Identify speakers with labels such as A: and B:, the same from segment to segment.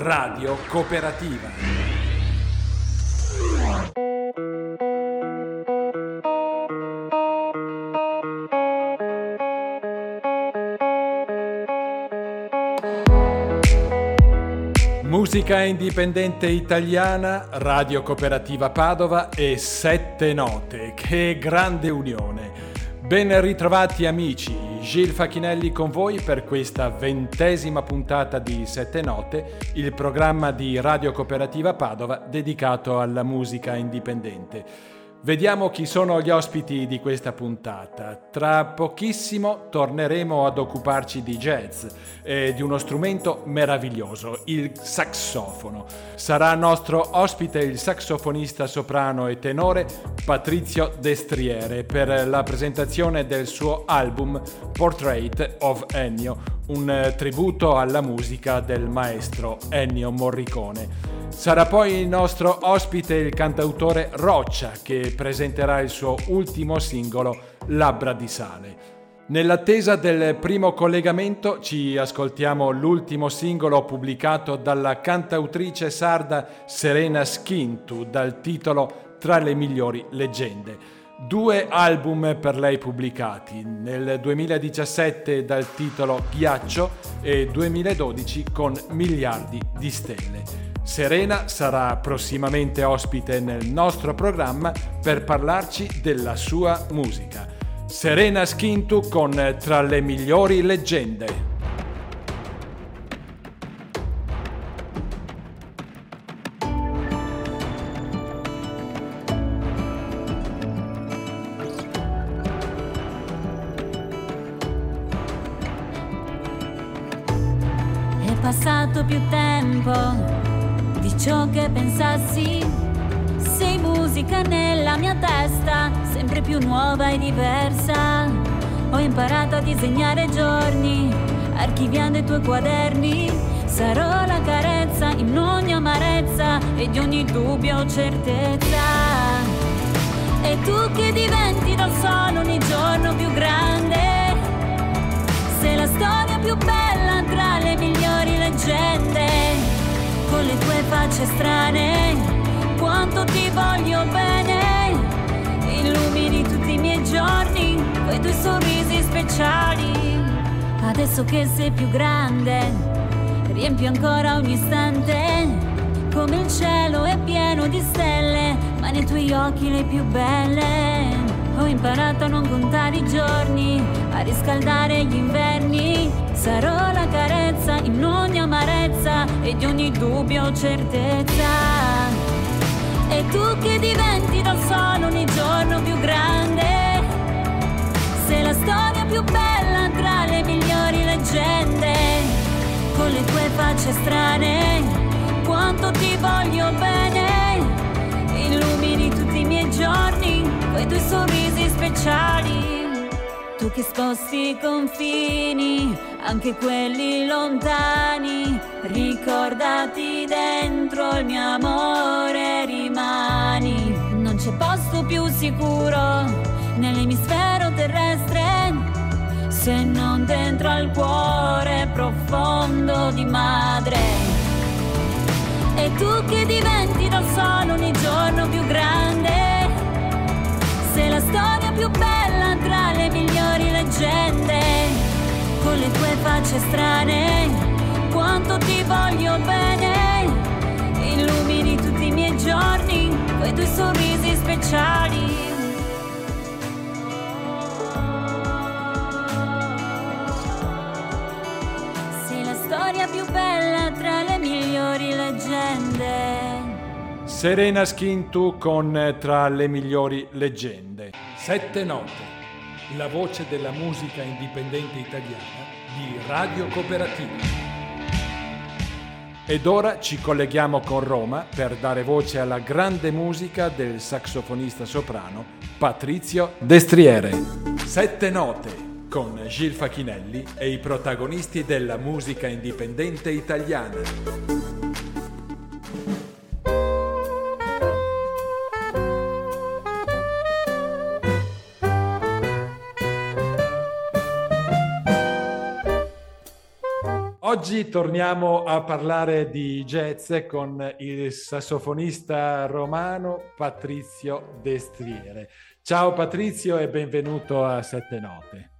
A: Radio Cooperativa. Musica indipendente italiana, Radio Cooperativa Padova e Sette Note. Che grande unione! Ben ritrovati amici, Gil Facchinelli con voi per questa ventesima puntata di Sette Note, il programma di Radio Cooperativa Padova dedicato alla musica indipendente. Vediamo chi sono gli ospiti di questa puntata. Tra pochissimo torneremo ad occuparci di jazz e di uno strumento meraviglioso, il saxofono. Sarà nostro ospite il saxofonista soprano e tenore Patrizio Destriere per la presentazione del suo album Portrait of Ennio, un tributo alla musica del maestro Ennio Morricone. Sarà poi il nostro ospite il cantautore Roccia che presenterà il suo ultimo singolo Labbra di sale. Nell'attesa del primo collegamento ci ascoltiamo l'ultimo singolo pubblicato dalla cantautrice sarda Serena Schintu dal titolo Tra le migliori leggende. Due album per lei pubblicati, nel 2017 dal titolo Ghiaccio e 2012 con Miliardi di stelle. Serena sarà prossimamente ospite nel nostro programma per parlarci della sua musica. Serena Schintu con Tra le migliori leggende.
B: Che pensassi. Sei musica nella mia testa, sempre più nuova e diversa. Ho imparato a disegnare giorni, archiviando i tuoi quaderni. Sarò la carezza in ogni amarezza e di ogni dubbio certezza. E tu che diventi da solo ogni giorno più grande. Sei la storia più bella tra le migliori leggende con le tue facce strane, quanto ti voglio bene, illumini tutti i miei giorni, quei tuoi sorrisi speciali, adesso che sei più grande, riempi ancora ogni istante, come il cielo è pieno di stelle, ma nei tuoi occhi le più belle. Ho imparato a non contare i giorni, a riscaldare gli inverni. Sarò la carezza in ogni amarezza e di ogni dubbio certezza. E tu che diventi da solo ogni giorno più grande. Sei la storia più bella tra le migliori leggende. Con le tue facce strane, quanto ti voglio bene illumini tutti i miei giorni, quei tuoi sorrisi speciali. Tu che sposti i confini, anche quelli lontani, ricordati dentro il mio amore rimani. Non c'è posto più sicuro nell'emisfero terrestre, se non dentro al cuore profondo di madre. E tu che diventi da solo ogni giorno più grande. Sei la storia più bella tue facce strane, quanto ti voglio bene. Illumini tutti i miei giorni, quei tuoi sorrisi speciali. storia più bella tra le migliori leggende.
A: Serena Schintu con Tra le migliori leggende. Sette note, la voce della musica indipendente italiana di Radio Cooperativa. Ed ora ci colleghiamo con Roma per dare voce alla grande musica del saxofonista soprano Patrizio Destriere. Sette note con Gil Facchinelli e i protagonisti della musica indipendente italiana. Oggi torniamo a parlare di jazz con il sassofonista romano Patrizio Destriere. Ciao Patrizio e benvenuto a Sette Note.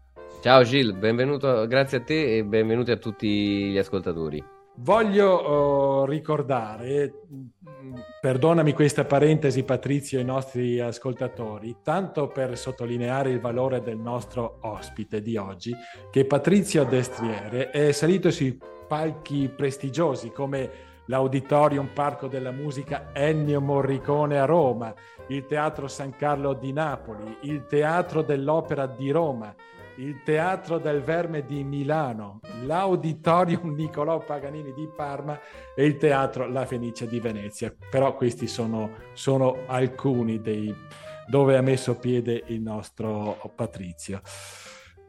C: Ciao Gil, benvenuto, grazie a te e benvenuti a tutti gli ascoltatori.
A: Voglio oh, ricordare, perdonami questa parentesi Patrizio ai nostri ascoltatori, tanto per sottolineare il valore del nostro ospite di oggi, che Patrizio Destriere è salito sui palchi prestigiosi come l'Auditorium Parco della Musica Ennio Morricone a Roma, il Teatro San Carlo di Napoli, il Teatro dell'Opera di Roma, il Teatro del Verme di Milano, l'Auditorium Niccolò Paganini di Parma e il Teatro La Fenice di Venezia. Però questi sono, sono alcuni dei dove ha messo piede il nostro Patrizio.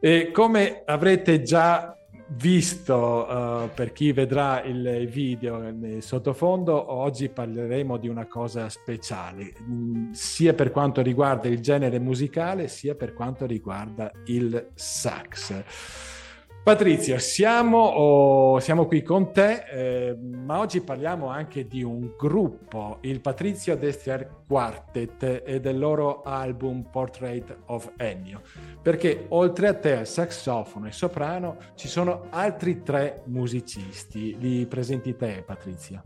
A: E come avrete già visto uh, per chi vedrà il video nel sottofondo, oggi parleremo di una cosa speciale, mm, sia per quanto riguarda il genere musicale, sia per quanto riguarda il sax. Patrizio, siamo, oh, siamo, qui con te, eh, ma oggi parliamo anche di un gruppo, il Patrizio Destier Quartet e del loro album Portrait of Ennio, perché oltre a te al saxofono e soprano ci sono altri tre musicisti, li presenti te Patrizio?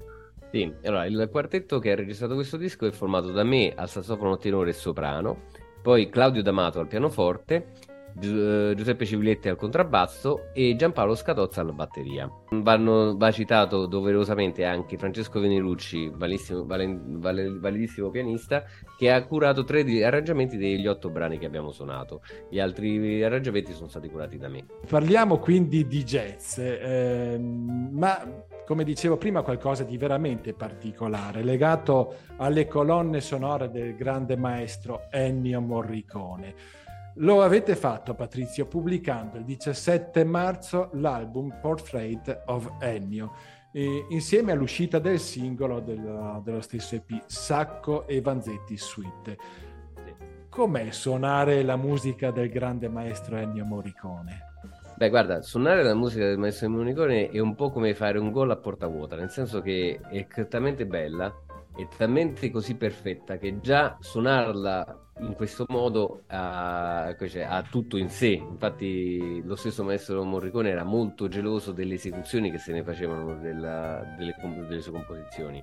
C: Sì, allora il quartetto che ha registrato questo disco è formato da me al sassofono tenore e soprano, poi Claudio D'Amato al pianoforte Giuseppe Civiletti al contrabbasso e Giampaolo Scatozza alla batteria. Vanno, va citato doverosamente anche Francesco Venerucci, valen, valen, validissimo pianista, che ha curato tre arrangiamenti degli otto brani che abbiamo suonato. Gli altri arrangiamenti sono stati curati da me.
A: Parliamo quindi di jazz, eh, ma come dicevo prima, qualcosa di veramente particolare, legato alle colonne sonore del grande maestro Ennio Morricone. Lo avete fatto, Patrizio, pubblicando il 17 marzo l'album Portrait of Ennio, insieme all'uscita del singolo del, dello stesso EP, Sacco e Vanzetti Suite. Com'è suonare la musica del grande maestro Ennio Morricone?
C: Beh, guarda, suonare la musica del maestro Ennio Morricone è un po' come fare un gol a porta vuota, nel senso che è talmente bella, è talmente così perfetta che già suonarla in questo modo ha, cioè, ha, tutto in sé. Infatti, lo stesso maestro Morricone era molto geloso delle esecuzioni che se ne facevano della, delle, delle sue composizioni.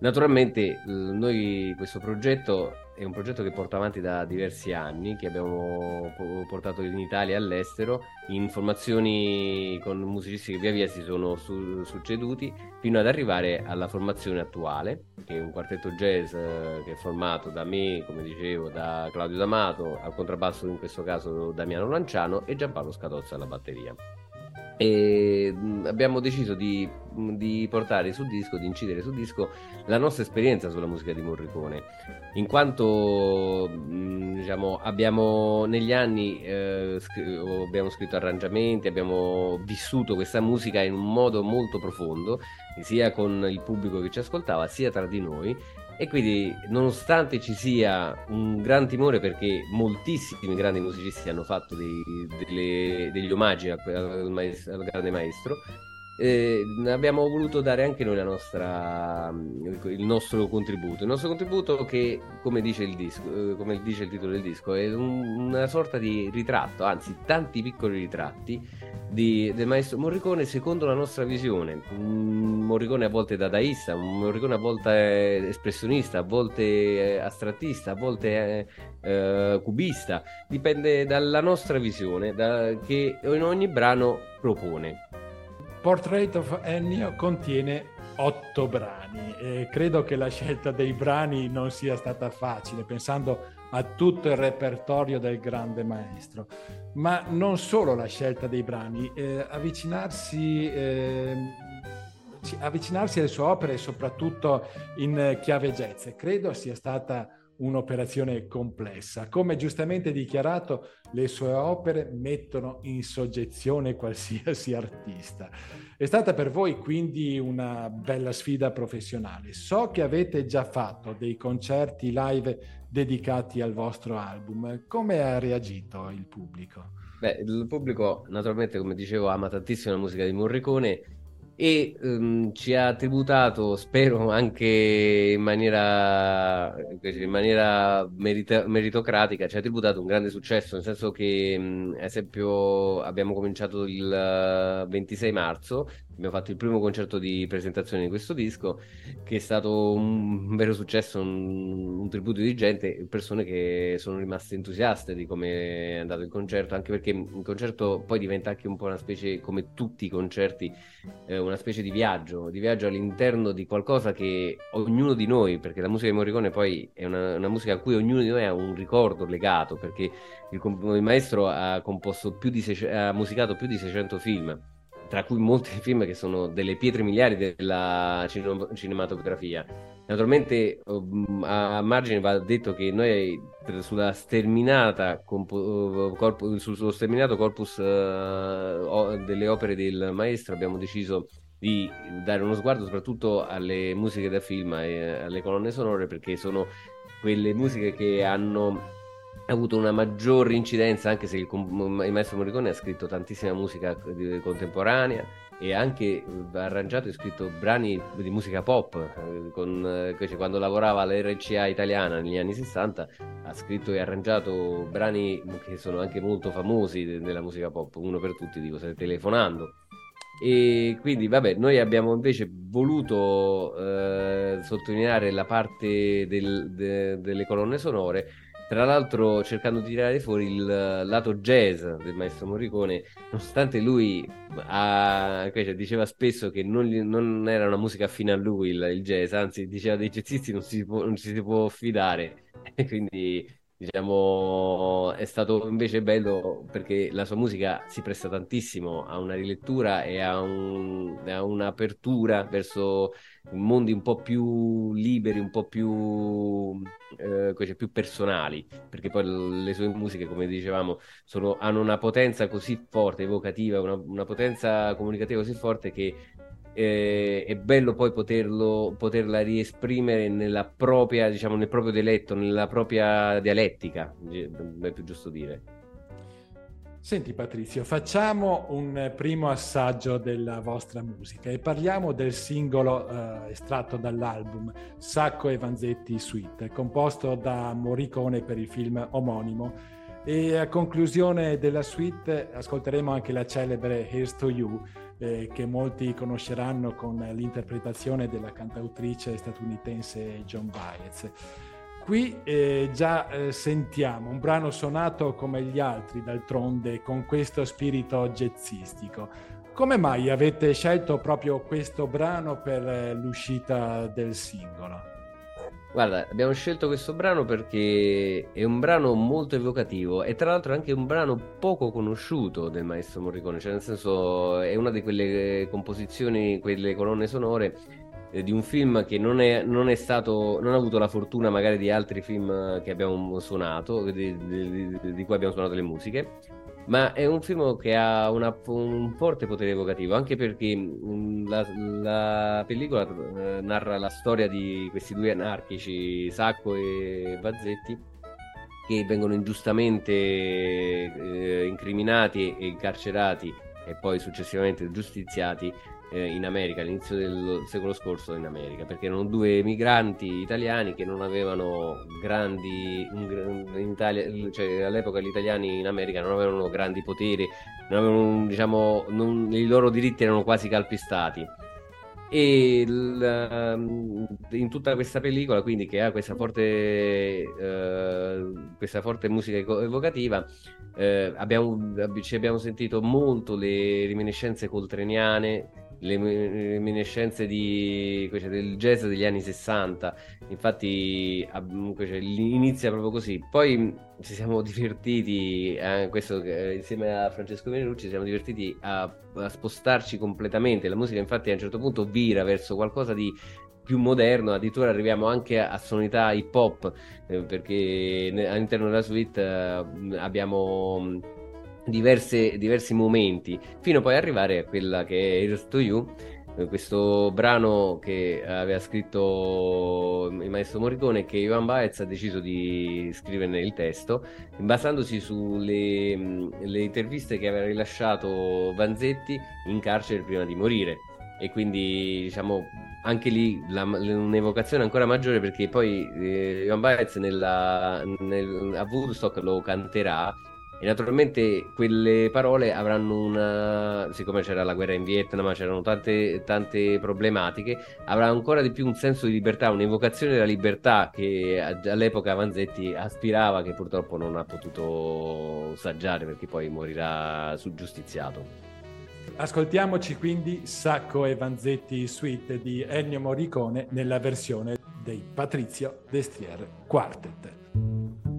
C: Naturalmente, noi questo progetto è un progetto che porto avanti da diversi anni, che abbiamo portato in Italia e all'estero, in formazioni con musicisti che via via si sono su- succeduti, fino ad arrivare alla formazione attuale, che è un quartetto jazz eh, che è formato da me, come dicevo, da Claudio D'Amato, al contrabbasso in questo caso Damiano Lanciano e Giampaolo Scatozza alla batteria e abbiamo deciso di, di, portare sul disco, di incidere sul disco la nostra esperienza sulla musica di Morricone, in quanto diciamo, abbiamo negli anni eh, scr- abbiamo scritto arrangiamenti, abbiamo vissuto questa musica in un modo molto profondo, sia con il pubblico che ci ascoltava, sia tra di noi e quindi, nonostante ci sia un gran timore, perché moltissimi grandi musicisti hanno fatto dei, delle, degli omaggi al, al, maestro, al grande maestro, eh, abbiamo voluto dare anche noi nostra, il nostro contributo. Il nostro contributo che, come dice il, disco, eh, come dice il titolo del disco, è un, una sorta di ritratto, anzi tanti piccoli ritratti di, del maestro Morricone secondo la nostra visione. Un Morricone a volte dadaista, un Morricone a volte espressionista, a volte astrattista, a volte eh, cubista. Dipende dalla nostra visione da, che in ogni brano propone.
A: Portrait of Ennio contiene otto brani e credo che la scelta dei brani non sia stata facile pensando a tutto il repertorio del grande maestro. Ma non solo la scelta dei brani, eh, avvicinarsi, eh, avvicinarsi alle sue opere, soprattutto in chiave jazz, credo sia stata un'operazione complessa. Come giustamente dichiarato, le sue opere mettono in soggezione qualsiasi artista. È stata per voi quindi una bella sfida professionale. So che avete già fatto dei concerti live dedicati al vostro album. Come ha reagito il pubblico?
C: Beh, il pubblico naturalmente, come dicevo, ama tantissimo la musica di Morricone e um, ci ha tributato, spero anche in maniera, in maniera merita- meritocratica, ci ha tributato un grande successo, nel senso che, um, ad esempio, abbiamo cominciato il 26 marzo, abbiamo fatto il primo concerto di presentazione di questo disco, che è stato un, vero successo, un, un, tributo di gente, persone che sono rimaste entusiaste di come è andato il concerto, anche perché il concerto poi diventa anche un po' una specie, come tutti i concerti, eh, una specie di viaggio, di viaggio all'interno di qualcosa che ognuno di noi, perché la musica di Morricone poi è una, una musica a cui ognuno di noi ha un ricordo legato, perché il, il maestro ha, più di, ha musicato più di 600 film, tra cui molti film che sono delle pietre miliari della cine- cinematografia. Naturalmente a margine va detto che noi sulla sterminata compo- corpo- sullo sterminato corpus uh, delle opere del maestro abbiamo deciso di dare uno sguardo soprattutto alle musiche da film e alle colonne sonore perché sono quelle musiche che hanno avuto una maggior incidenza anche se il, il maestro Morricone ha scritto tantissima musica contemporanea e anche ha arrangiato e scritto brani di musica pop eh, con, cioè, quando lavorava all'RCA italiana negli anni 60 ha scritto e arrangiato brani che sono anche molto famosi della musica pop uno per tutti dico telefonando e quindi, vabbè, noi abbiamo invece voluto eh, sottolineare la parte del, de, delle colonne sonore, tra l'altro cercando di tirare fuori il lato jazz del maestro Morricone, nonostante lui ha, cioè, diceva spesso che non, non, era una musica affine a lui il, il, jazz, anzi diceva dei jazzisti non, si può, non ci si può fidare, quindi diciamo, è stato invece bello perché la sua musica si presta tantissimo a una rilettura e a, un, a un'apertura verso mondi un po' più liberi, un po' più, eh, più personali, perché poi le sue musiche, come dicevamo, sono, hanno una potenza così forte, evocativa, una, una potenza comunicativa così forte che eh, è bello poi poterlo, poterla riesprimere nella propria, diciamo, nel proprio dialetto, nella propria dialettica, è più giusto dire.
A: Senti Patrizio, facciamo un primo assaggio della vostra musica e parliamo del singolo eh, estratto dall'album Sacco e Vanzetti Suite, composto da Morricone per il film omonimo. E a conclusione della suite ascolteremo anche la celebre Here's to You, eh, che molti conosceranno con l'interpretazione della cantautrice statunitense John Baez. Qui eh, già eh, sentiamo un brano suonato come gli altri, d'altronde, con questo spirito jazzistico. Come mai avete scelto proprio questo brano per eh, l'uscita del singolo?
C: Guarda, abbiamo scelto questo brano perché è un brano molto evocativo e tra l'altro è anche un brano poco conosciuto del maestro Morricone, cioè nel senso è una di quelle composizioni, quelle colonne sonore eh, di un film che non è, non è, stato, non ha avuto la fortuna magari di altri film che abbiamo suonato, di, di, di cui abbiamo suonato le musiche ma è un film che ha una, un forte potere evocativo, anche perché mm, la, la pellicola eh, narra la storia di questi due anarchici, Sacco e Bazzetti, che vengono ingiustamente eh, incriminati e incarcerati e poi successivamente giustiziati eh, in America, all'inizio del secolo scorso in America, perché erano due migranti italiani che non avevano grandi, in Italia, cioè all'epoca gli italiani in America non avevano grandi poteri, non avevano, diciamo, non, i loro diritti erano quasi calpestati. E ehm, in tutta questa pellicola quindi che ha questa forte, eh, questa forte musica evocativa eh, abbiamo, ci abbiamo sentito molto le reminiscenze coltreniane le reminiscenze di, cioè, del jazz degli anni 60. Infatti, cioè, inizia proprio così. Poi ci siamo divertiti, eh, questo, eh, insieme a Francesco Venerucci, ci siamo divertiti a, a spostarci completamente. La musica, infatti, a un certo punto vira verso qualcosa di più moderno, addirittura arriviamo anche a, sonorità hip hop, eh, perché all'interno della suite eh, abbiamo diverse, diversi momenti, fino poi ad arrivare a quella che è Here's to You, questo brano che aveva scritto il maestro Morricone che Ivan Baez ha deciso di scriverne il testo basandosi sulle le interviste che aveva rilasciato Vanzetti in carcere prima di morire. E quindi diciamo anche lì la, un'evocazione ancora maggiore perché poi eh, Johan Baez nella, nel, a Woodstock lo canterà e naturalmente quelle parole avranno una, siccome c'era la guerra in Vietnam, c'erano tante, tante problematiche, avrà ancora di più un senso di libertà, un'evocazione della libertà che all'epoca Vanzetti aspirava, che purtroppo non ha potuto saggiare perché poi morirà giustiziato.
A: Ascoltiamoci quindi Sacco e Vanzetti Suite di Ennio Morricone nella versione dei Patrizio Destier Quartet.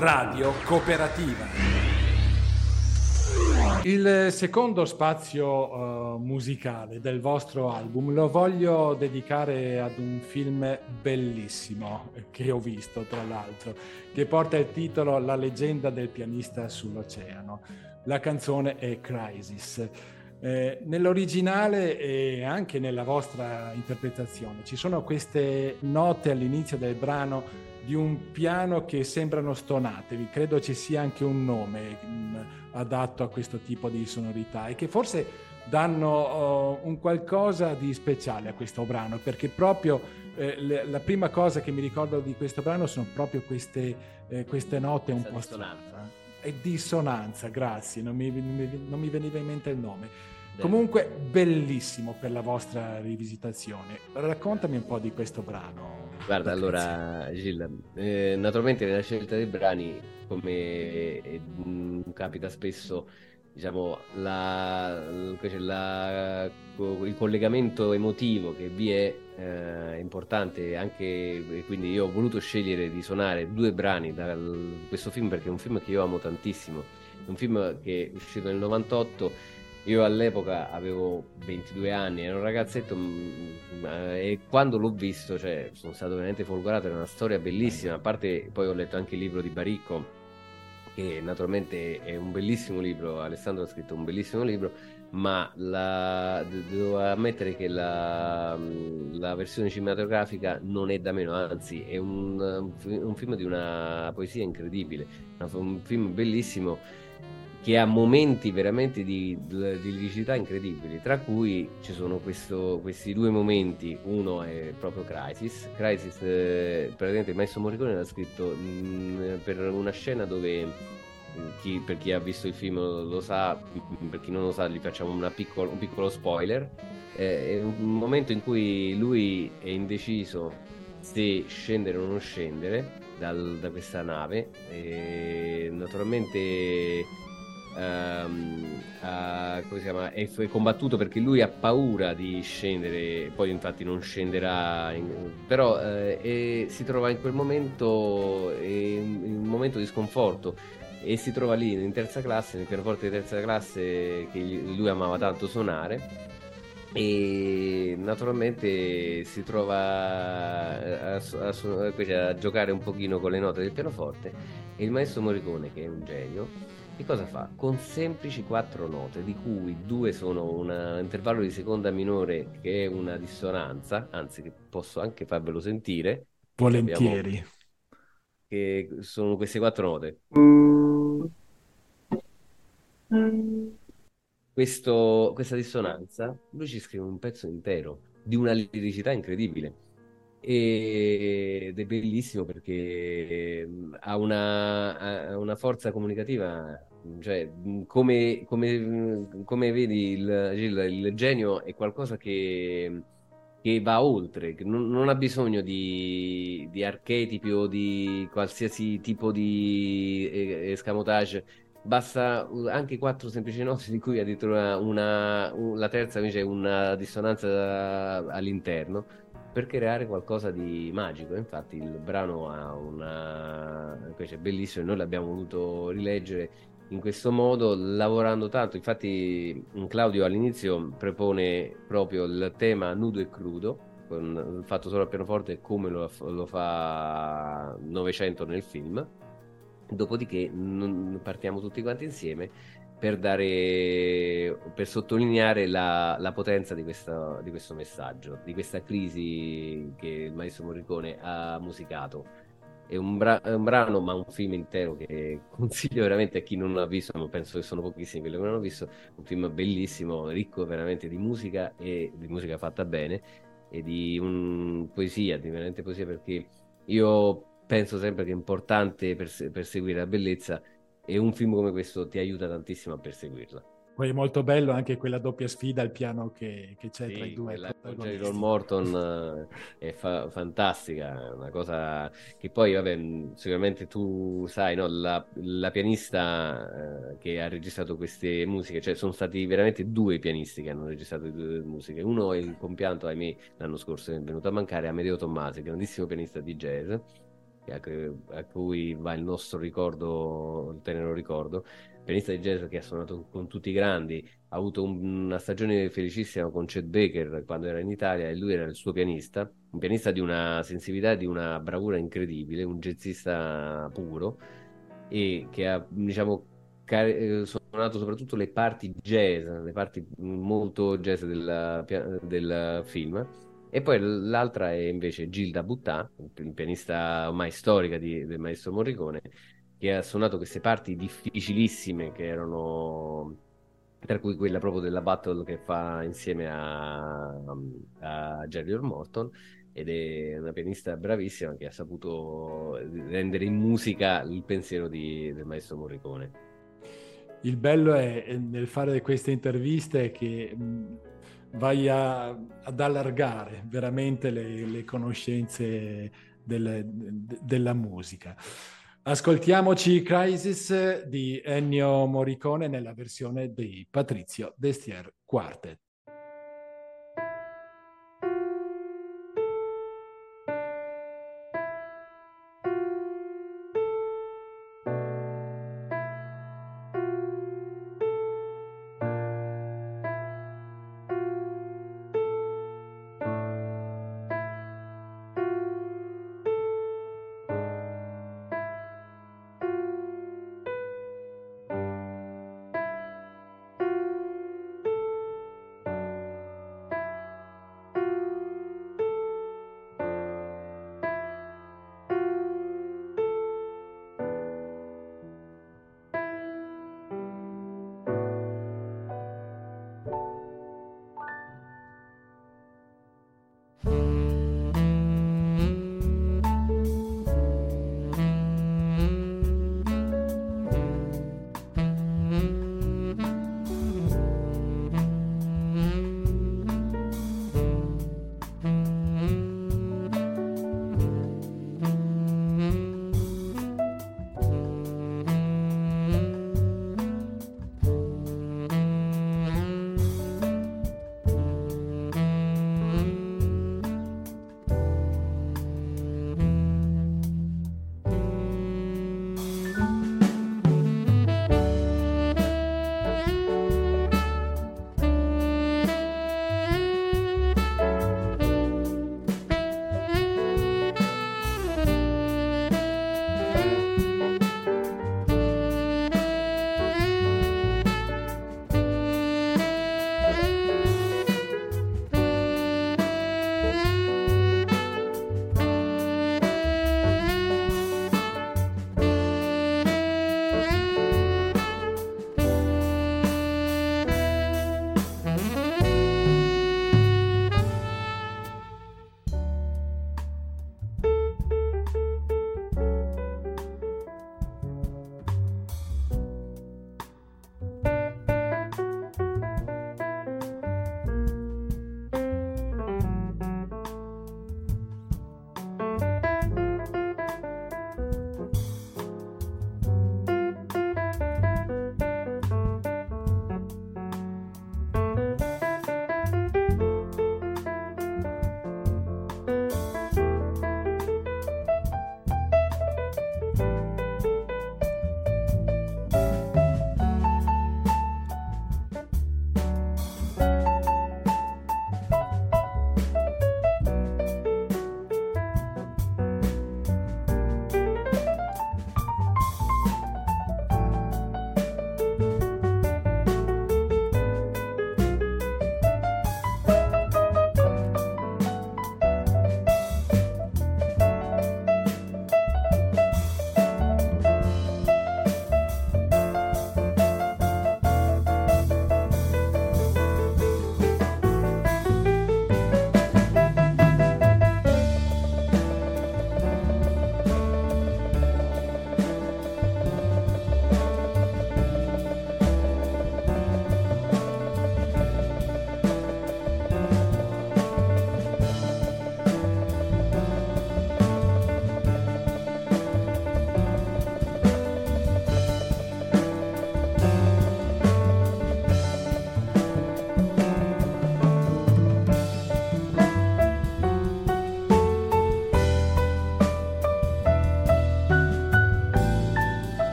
A: Radio Cooperativa. Il secondo spazio uh, musicale del vostro album lo voglio dedicare ad un film bellissimo che ho visto, tra l'altro, che porta il titolo La leggenda del pianista sull'oceano. La canzone è Crisis. Eh, nell'originale e anche nella vostra interpretazione ci sono queste note all'inizio del brano di un piano che sembrano stonate, credo ci sia anche un nome mh, mm, adatto a questo tipo di sonorità e che forse danno uh, un qualcosa di speciale a questo brano perché proprio eh, le, la prima cosa che mi ricordo di questo brano sono proprio queste, eh, queste note un po' strane. E dissonanza, grazie, non, mi, non mi veniva in mente il nome. Comunque, bellissimo per la vostra rivisitazione. Raccontami un po' di questo brano.
C: Guarda, allora, Gilles, eh, naturalmente nella scelta dei brani, come eh, capita spesso, diciamo, la, la, il collegamento emotivo che vi è eh, importante anche, quindi io ho voluto scegliere di suonare due brani da questo film perché è un film che io amo tantissimo, è un film che è uscito nel 98 io all'epoca avevo 22 anni, ero un ragazzetto mm, e quando l'ho visto cioè, sono stato veramente folgorato, è una storia bellissima, a parte poi ho letto anche il libro di Baricco, che naturalmente è un bellissimo libro, Alessandro ha scritto un bellissimo libro, ma la, devo ammettere che la, la, versione cinematografica non è da meno, anzi è un, un film di una poesia incredibile, un film bellissimo che ha momenti veramente di, di liricità incredibili, tra cui ci sono questo, questi due momenti, uno è proprio Crisis, Crisis eh, praticamente maestro Morricone l'ha scritto mh, mm, per una scena dove mm, chi, per chi ha visto il film lo sa, per chi non lo sa gli facciamo piccolo, un piccolo spoiler, eh, è un momento in cui lui è indeciso se scendere o non scendere dal, da questa nave, naturalmente ehm, ha, chiama, è, è, combattuto perché lui ha paura di scendere, poi infatti non scenderà, in, però eh, si trova in quel momento, in un momento di sconforto e si trova lì in terza classe, nel pianoforte di terza classe che lui amava tanto suonare e naturalmente si trova a, a, a, giocare un pochino con le note del pianoforte e il maestro Morricone che è un genio che cosa fa? Con semplici quattro note di cui due sono un intervallo di seconda minore che è una dissonanza anzi che posso anche farvelo sentire
A: volentieri abbiamo,
C: che sono queste quattro note questo, questa dissonanza, lui ci scrive un pezzo intero di una liricità incredibile. Ed è bellissimo perché ha una, ha una forza comunicativa, cioè come, come, come vedi il, il, il, genio è qualcosa che, che va oltre, che non, non ha bisogno di, di, archetipi o di qualsiasi tipo di escamotage basta anche quattro semplici note di cui addirittura una, una, la terza invece è una dissonanza all'interno per creare qualcosa di magico. Infatti il brano ha una invece è bellissimo e noi l'abbiamo voluto rileggere in questo modo lavorando tanto. Infatti Claudio all'inizio propone proprio il tema nudo e crudo con, fatto solo al pianoforte come lo, lo fa Novecento nel film Dopodiché partiamo tutti quanti insieme per, dare, per sottolineare la, la potenza di, questa, di, questo messaggio, di questa crisi che il maestro Morricone ha musicato. È un, bra- un, brano, ma un film intero che consiglio veramente a chi non l'ha visto, ma penso che sono pochissimi quelli che non hanno visto. Un film bellissimo, ricco veramente di musica e di musica fatta bene e di un, poesia, di veramente poesia perché io penso sempre che è importante perse- perseguire la bellezza e un film come questo ti aiuta tantissimo a perseguirla.
A: Poi è molto bello anche quella doppia sfida al piano che, che c'è sì, tra i due.
C: La Jerry Morton eh, è fa- fantastica, una cosa che poi, vabbè, sicuramente tu sai, no? la, la, pianista eh, che ha registrato queste musiche, cioè sono stati veramente due pianisti che hanno registrato le due musiche. Uno è il compianto, ahimè, l'anno scorso è venuto a mancare, Amedeo Tommasi, grandissimo pianista di jazz a cui va il nostro ricordo, il tenero ricordo, pianista di jazz che ha suonato con tutti i grandi, ha avuto una stagione felicissima con Chet Baker quando era in Italia e lui era il suo pianista, un pianista di una sensibilità, di una bravura incredibile, un jazzista puro e che ha, diciamo, eh, suonato soprattutto le parti jazz, le parti molto jazz del, del film. E poi l'altra è invece Gilda Buttà, il pianista ormai storica di, del maestro Morricone, che ha suonato queste parti difficilissime che erano tra cui quella proprio della battle che fa insieme a, a Jerry Morton ed è una pianista bravissima che ha saputo rendere in musica il pensiero di, del maestro Morricone.
A: Il bello è nel fare queste interviste che vai a, ad allargare veramente le, le conoscenze del, de, della musica. Ascoltiamoci Crisis di Ennio Morricone nella versione di Patrizio Destier Quartet.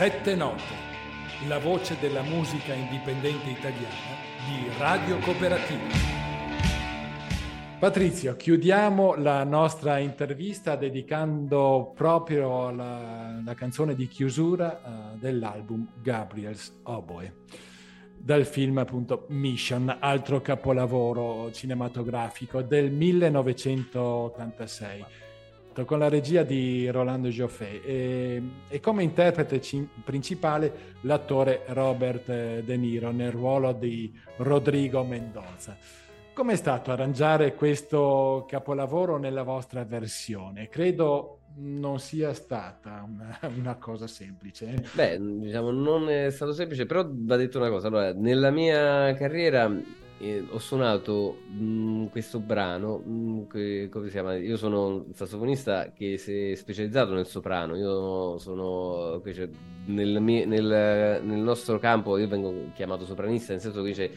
A: Sette note, la voce della musica indipendente italiana di Radio Cooperativa. Patrizio, chiudiamo la nostra intervista dedicando proprio la, la canzone di chiusura uh, dell'album Gabriel's Oboe dal film appunto Mission, altro capolavoro cinematografico del 1986 con la regia di Rolando Gioffé e, e come interprete c- principale l'attore Robert eh, De Niro nel ruolo di Rodrigo Mendoza. Com'è stato arrangiare questo capolavoro nella vostra versione? Credo non sia stata una, una, cosa semplice.
C: Beh, diciamo, non è stato semplice, però va detto una cosa. Allora, nella mia carriera eh, ho suonato mh, mm, questo brano, mh, mm, che, come si chiama? Io sono un sassofonista che si è specializzato nel soprano. Io sono cioè, nel, nel, nel, nostro campo, io vengo chiamato sopranista, nel senso che c'è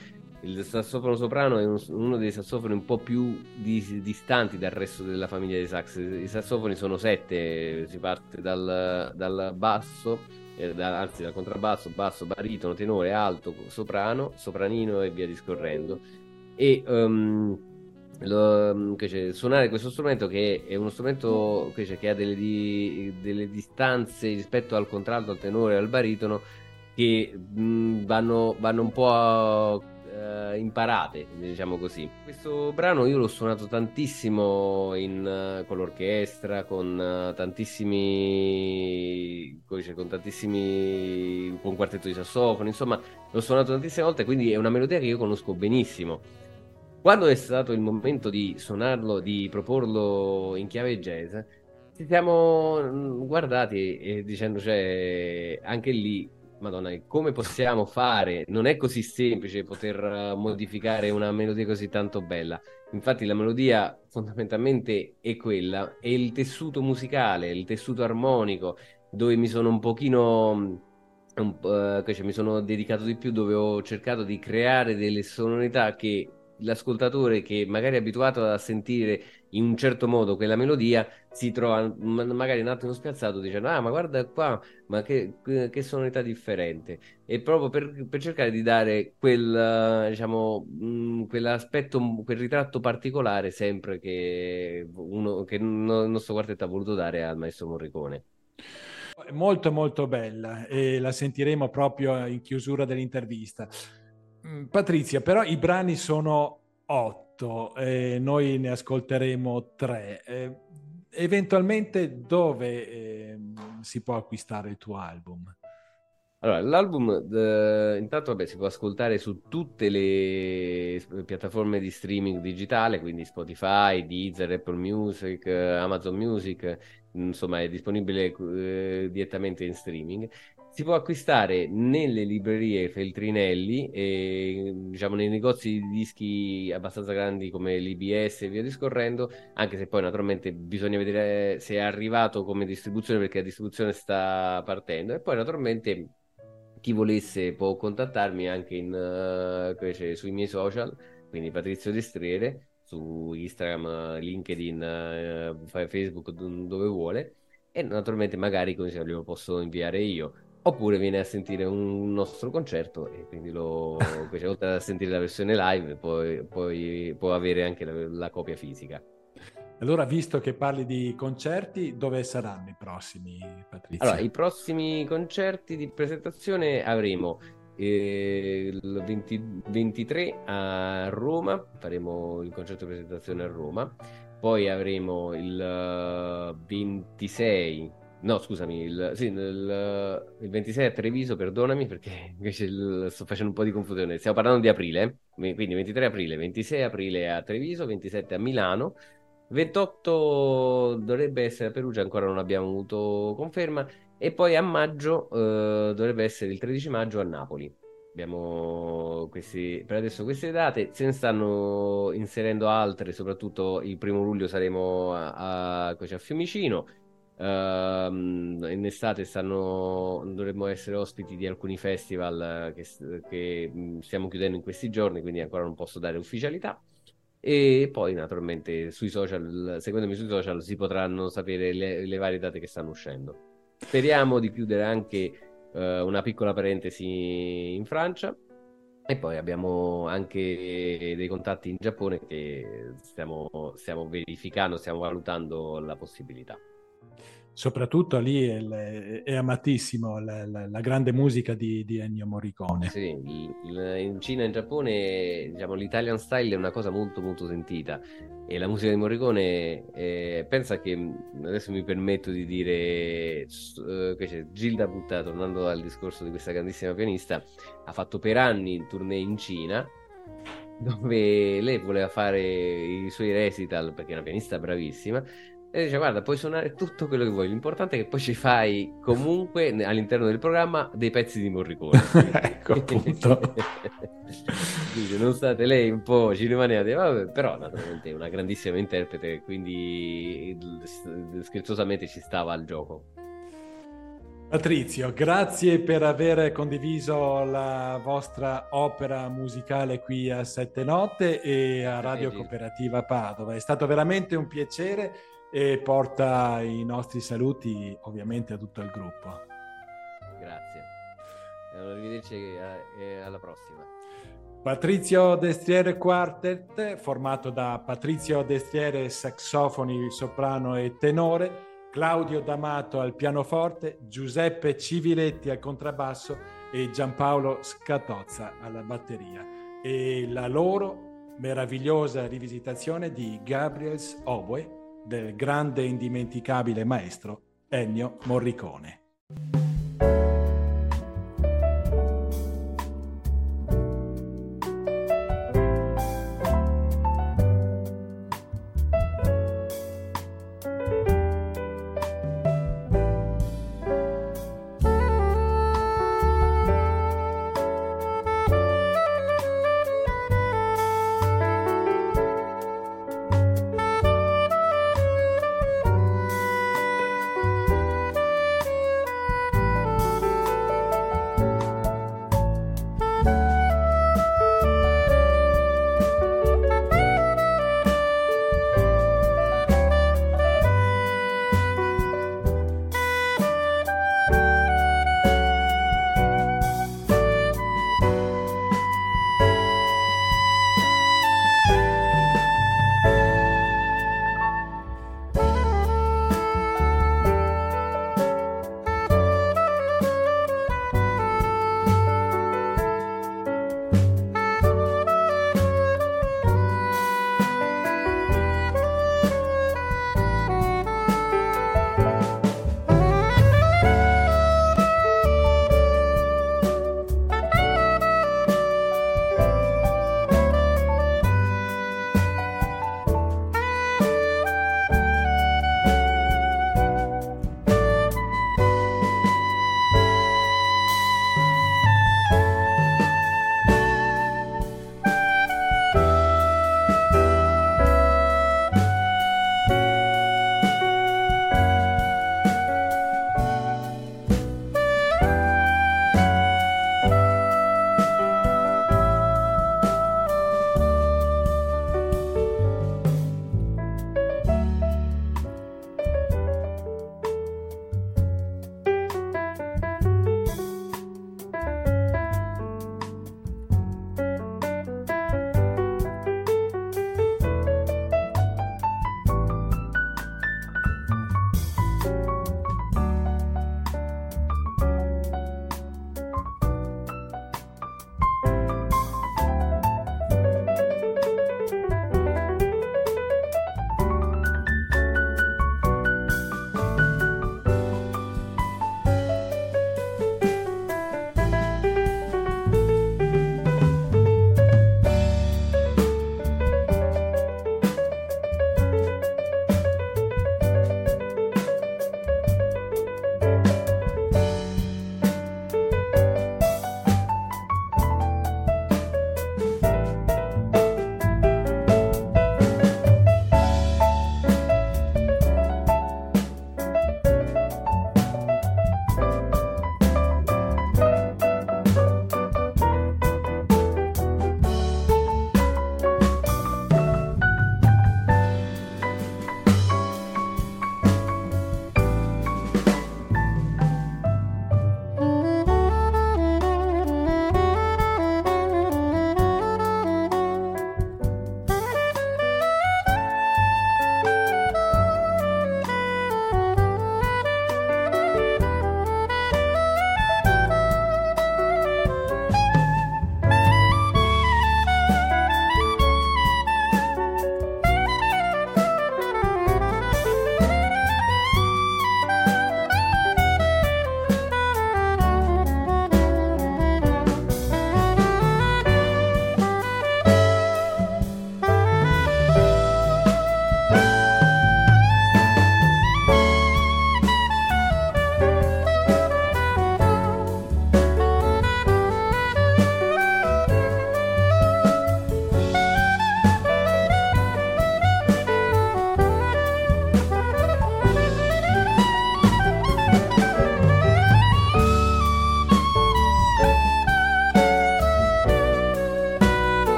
C: il sassofono soprano è uno dei sassofoni un po' più di, distanti dal resto della famiglia dei sax. I sassofoni sono sette, si parte dal, dal basso, eh, da, anzi dal contrabbasso, basso, baritono, tenore, alto, soprano, sopranino e via discorrendo. E um, lo, suonare questo strumento che è uno strumento che, che ha delle, di, delle, distanze rispetto al contralto, al tenore, al baritono che mh, vanno, vanno un po' a eh, imparate, diciamo così. Questo brano io l'ho suonato tantissimo in, uh, con l'orchestra, con uh, tantissimi con tantissimi con quartetto di sassofono, insomma, l'ho suonato tantissime volte, quindi è una melodia che io conosco benissimo. Quando è stato il momento di suonarlo, di proporlo in chiave jazz, ci siamo mm, guardati e dicendo, cioè, anche lì Madonna, come possiamo fare? Non è così semplice poter eh, modificare una melodia così tanto bella. Infatti la melodia fondamentalmente è quella, è il tessuto musicale, il tessuto armonico, dove mi sono un pochino... Mm, un, uh, cioè, mi sono dedicato di più, dove ho cercato di creare delle sonorità che l'ascoltatore che magari è abituato a sentire in un certo modo quella melodia si trova magari un attimo spiazzato dicendo ah ma guarda qua ma che, che sonorità differente e proprio per, per cercare di dare quel diciamo mh, mm, quell'aspetto quel ritratto particolare sempre che, uno, che il nostro quartetto ha voluto dare al maestro Morricone.
A: Molto molto bella e la sentiremo proprio in chiusura dell'intervista. Mm, Patrizia, però i brani sono otto e noi ne ascolteremo tre. Eh, eventualmente dove eh, si può acquistare il tuo album?
C: Allora, l'album eh, intanto vabbè, si può ascoltare su tutte le piattaforme di streaming digitale, quindi Spotify, Deezer, Apple Music, Amazon Music, insomma è disponibile eh, direttamente in streaming si può acquistare nelle librerie Feltrinelli e diciamo nei negozi di dischi abbastanza grandi come l'IBS e via discorrendo, anche se poi naturalmente bisogna vedere se è arrivato come distribuzione perché la distribuzione sta partendo. E poi naturalmente chi volesse può contattarmi anche in, uh, sui miei social, quindi Patrizio Destriere su Instagram, LinkedIn, uh, Facebook, dove vuole. E naturalmente magari così lo posso inviare io oppure viene a sentire un nostro concerto e quindi lo, cioè, oltre a sentire la versione live poi, poi può avere anche la, la, copia fisica.
A: Allora, visto che parli di concerti, dove saranno i prossimi, Patrizia?
C: Allora, i prossimi concerti di presentazione avremo eh, il 20, 23 a Roma, faremo il concerto di presentazione a Roma, poi avremo il 26 eh, No, scusami, il, sì, il, il, 26 a Treviso, perdonami perché invece il, sto facendo un po' di confusione. Stiamo parlando di aprile, quindi 23 aprile, 26 aprile a Treviso, 27 a Milano, 28 dovrebbe essere a Perugia, ancora non abbiamo avuto conferma, e poi a maggio eh, dovrebbe essere il 13 maggio a Napoli. Abbiamo questi, per adesso queste date, se ne stanno inserendo altre, soprattutto il primo luglio saremo a, a, a Fiumicino Uh, in estate stanno, dovremmo essere ospiti di alcuni festival che, che, mm, stiamo chiudendo in questi giorni, quindi ancora non posso dare ufficialità. E poi, naturalmente, sui social, seguendomi sui social, si potranno sapere le, le varie date che stanno uscendo. Speriamo di chiudere anche eh, una piccola parentesi in Francia e poi abbiamo anche dei contatti in Giappone che stiamo, stiamo verificando, stiamo valutando la possibilità
A: soprattutto lì è, è amatissimo la, la, la, grande musica di, di Ennio Morricone.
C: Sì, in Cina e in Giappone diciamo, l'Italian style è una cosa molto molto sentita e la musica di Morricone eh, pensa che adesso mi permetto di dire eh, che c'è Gilda Butta, tornando al discorso di questa grandissima pianista, ha fatto per anni tournée in Cina dove lei voleva fare i suoi recital perché è una pianista bravissima e dice guarda puoi suonare tutto quello che vuoi l'importante è che poi ci fai comunque all'interno del programma dei pezzi di Morricone.
A: Ecco appunto.
C: Dice non state lei un po' ci rimanete vabbè, però naturalmente è una grandissima interprete quindi scherzosamente ci stava al gioco.
A: Patrizio, grazie per aver condiviso la vostra opera musicale qui a Sette Notte e a Radio Cooperativa Padova. È stato veramente un piacere e porta i nostri saluti ovviamente a tutto il gruppo.
C: Grazie. Arrivederci e alla prossima.
A: Patrizio Destriere Quartet, formato da Patrizio Destriere saxofoni, soprano e tenore, Claudio D'Amato al pianoforte, Giuseppe Civiletti al contrabbasso e Giampaolo Scatozza alla batteria. E la loro meravigliosa rivisitazione di Gabriel's Oboe del grande e indimenticabile maestro Ennio Morricone.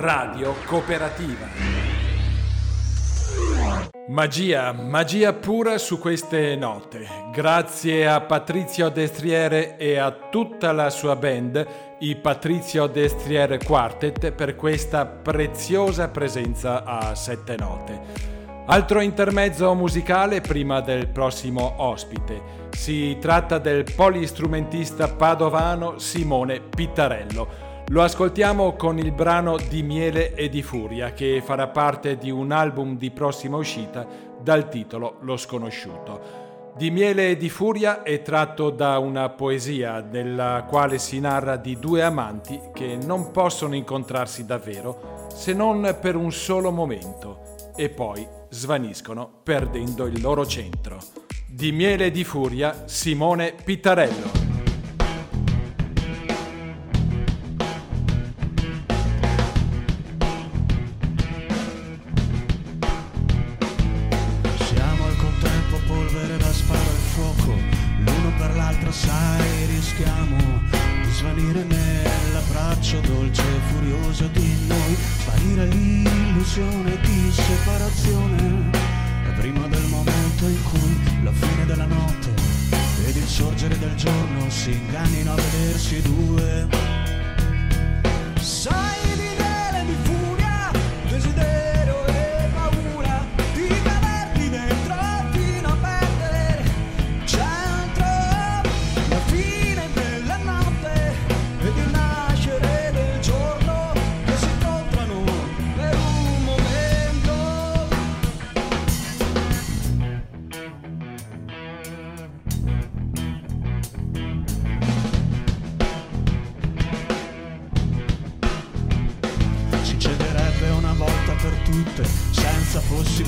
D: Radio Cooperativa. Magia, magia pura su queste note. Grazie a Patrizio Destriere e a tutta la sua band, i Patrizio Destriere Quartet, per questa preziosa presenza a sette note. Altro intermezzo musicale prima del prossimo ospite. Si tratta del polistrumentista padovano Simone Pittarello. Lo ascoltiamo con il brano Di miele e di furia che farà parte di un album di prossima uscita dal titolo Lo sconosciuto. Di miele e di furia è tratto da una poesia nella quale si narra di due amanti che non possono incontrarsi davvero se non per un solo momento e poi svaniscono perdendo il loro centro. Di miele e di furia Simone Pittarello.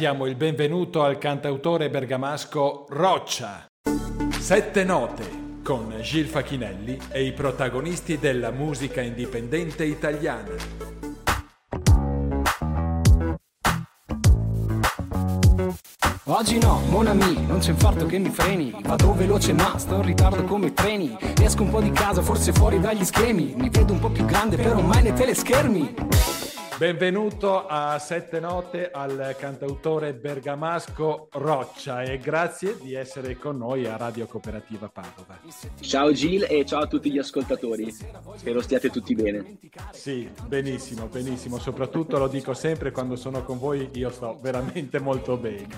D: diamo il benvenuto al cantautore bergamasco Roccia. Sette note con Gil Facchinelli e i protagonisti della musica indipendente italiana.
E: Oggi no, mon ami, non c'è infarto che mi freni Vado veloce ma sto in ritardo come i treni Esco un po' di casa, forse fuori dagli schemi Mi vedo un po' più grande, però mai nei teleschermi
D: Benvenuto a Sette Note al cantautore bergamasco Roccia e grazie di essere con noi a Radio Cooperativa Padova.
F: Ciao Gil e ciao a tutti gli ascoltatori, spero stiate tutti bene.
D: Sì, benissimo, benissimo, soprattutto lo dico sempre quando sono con voi, io sto veramente molto bene.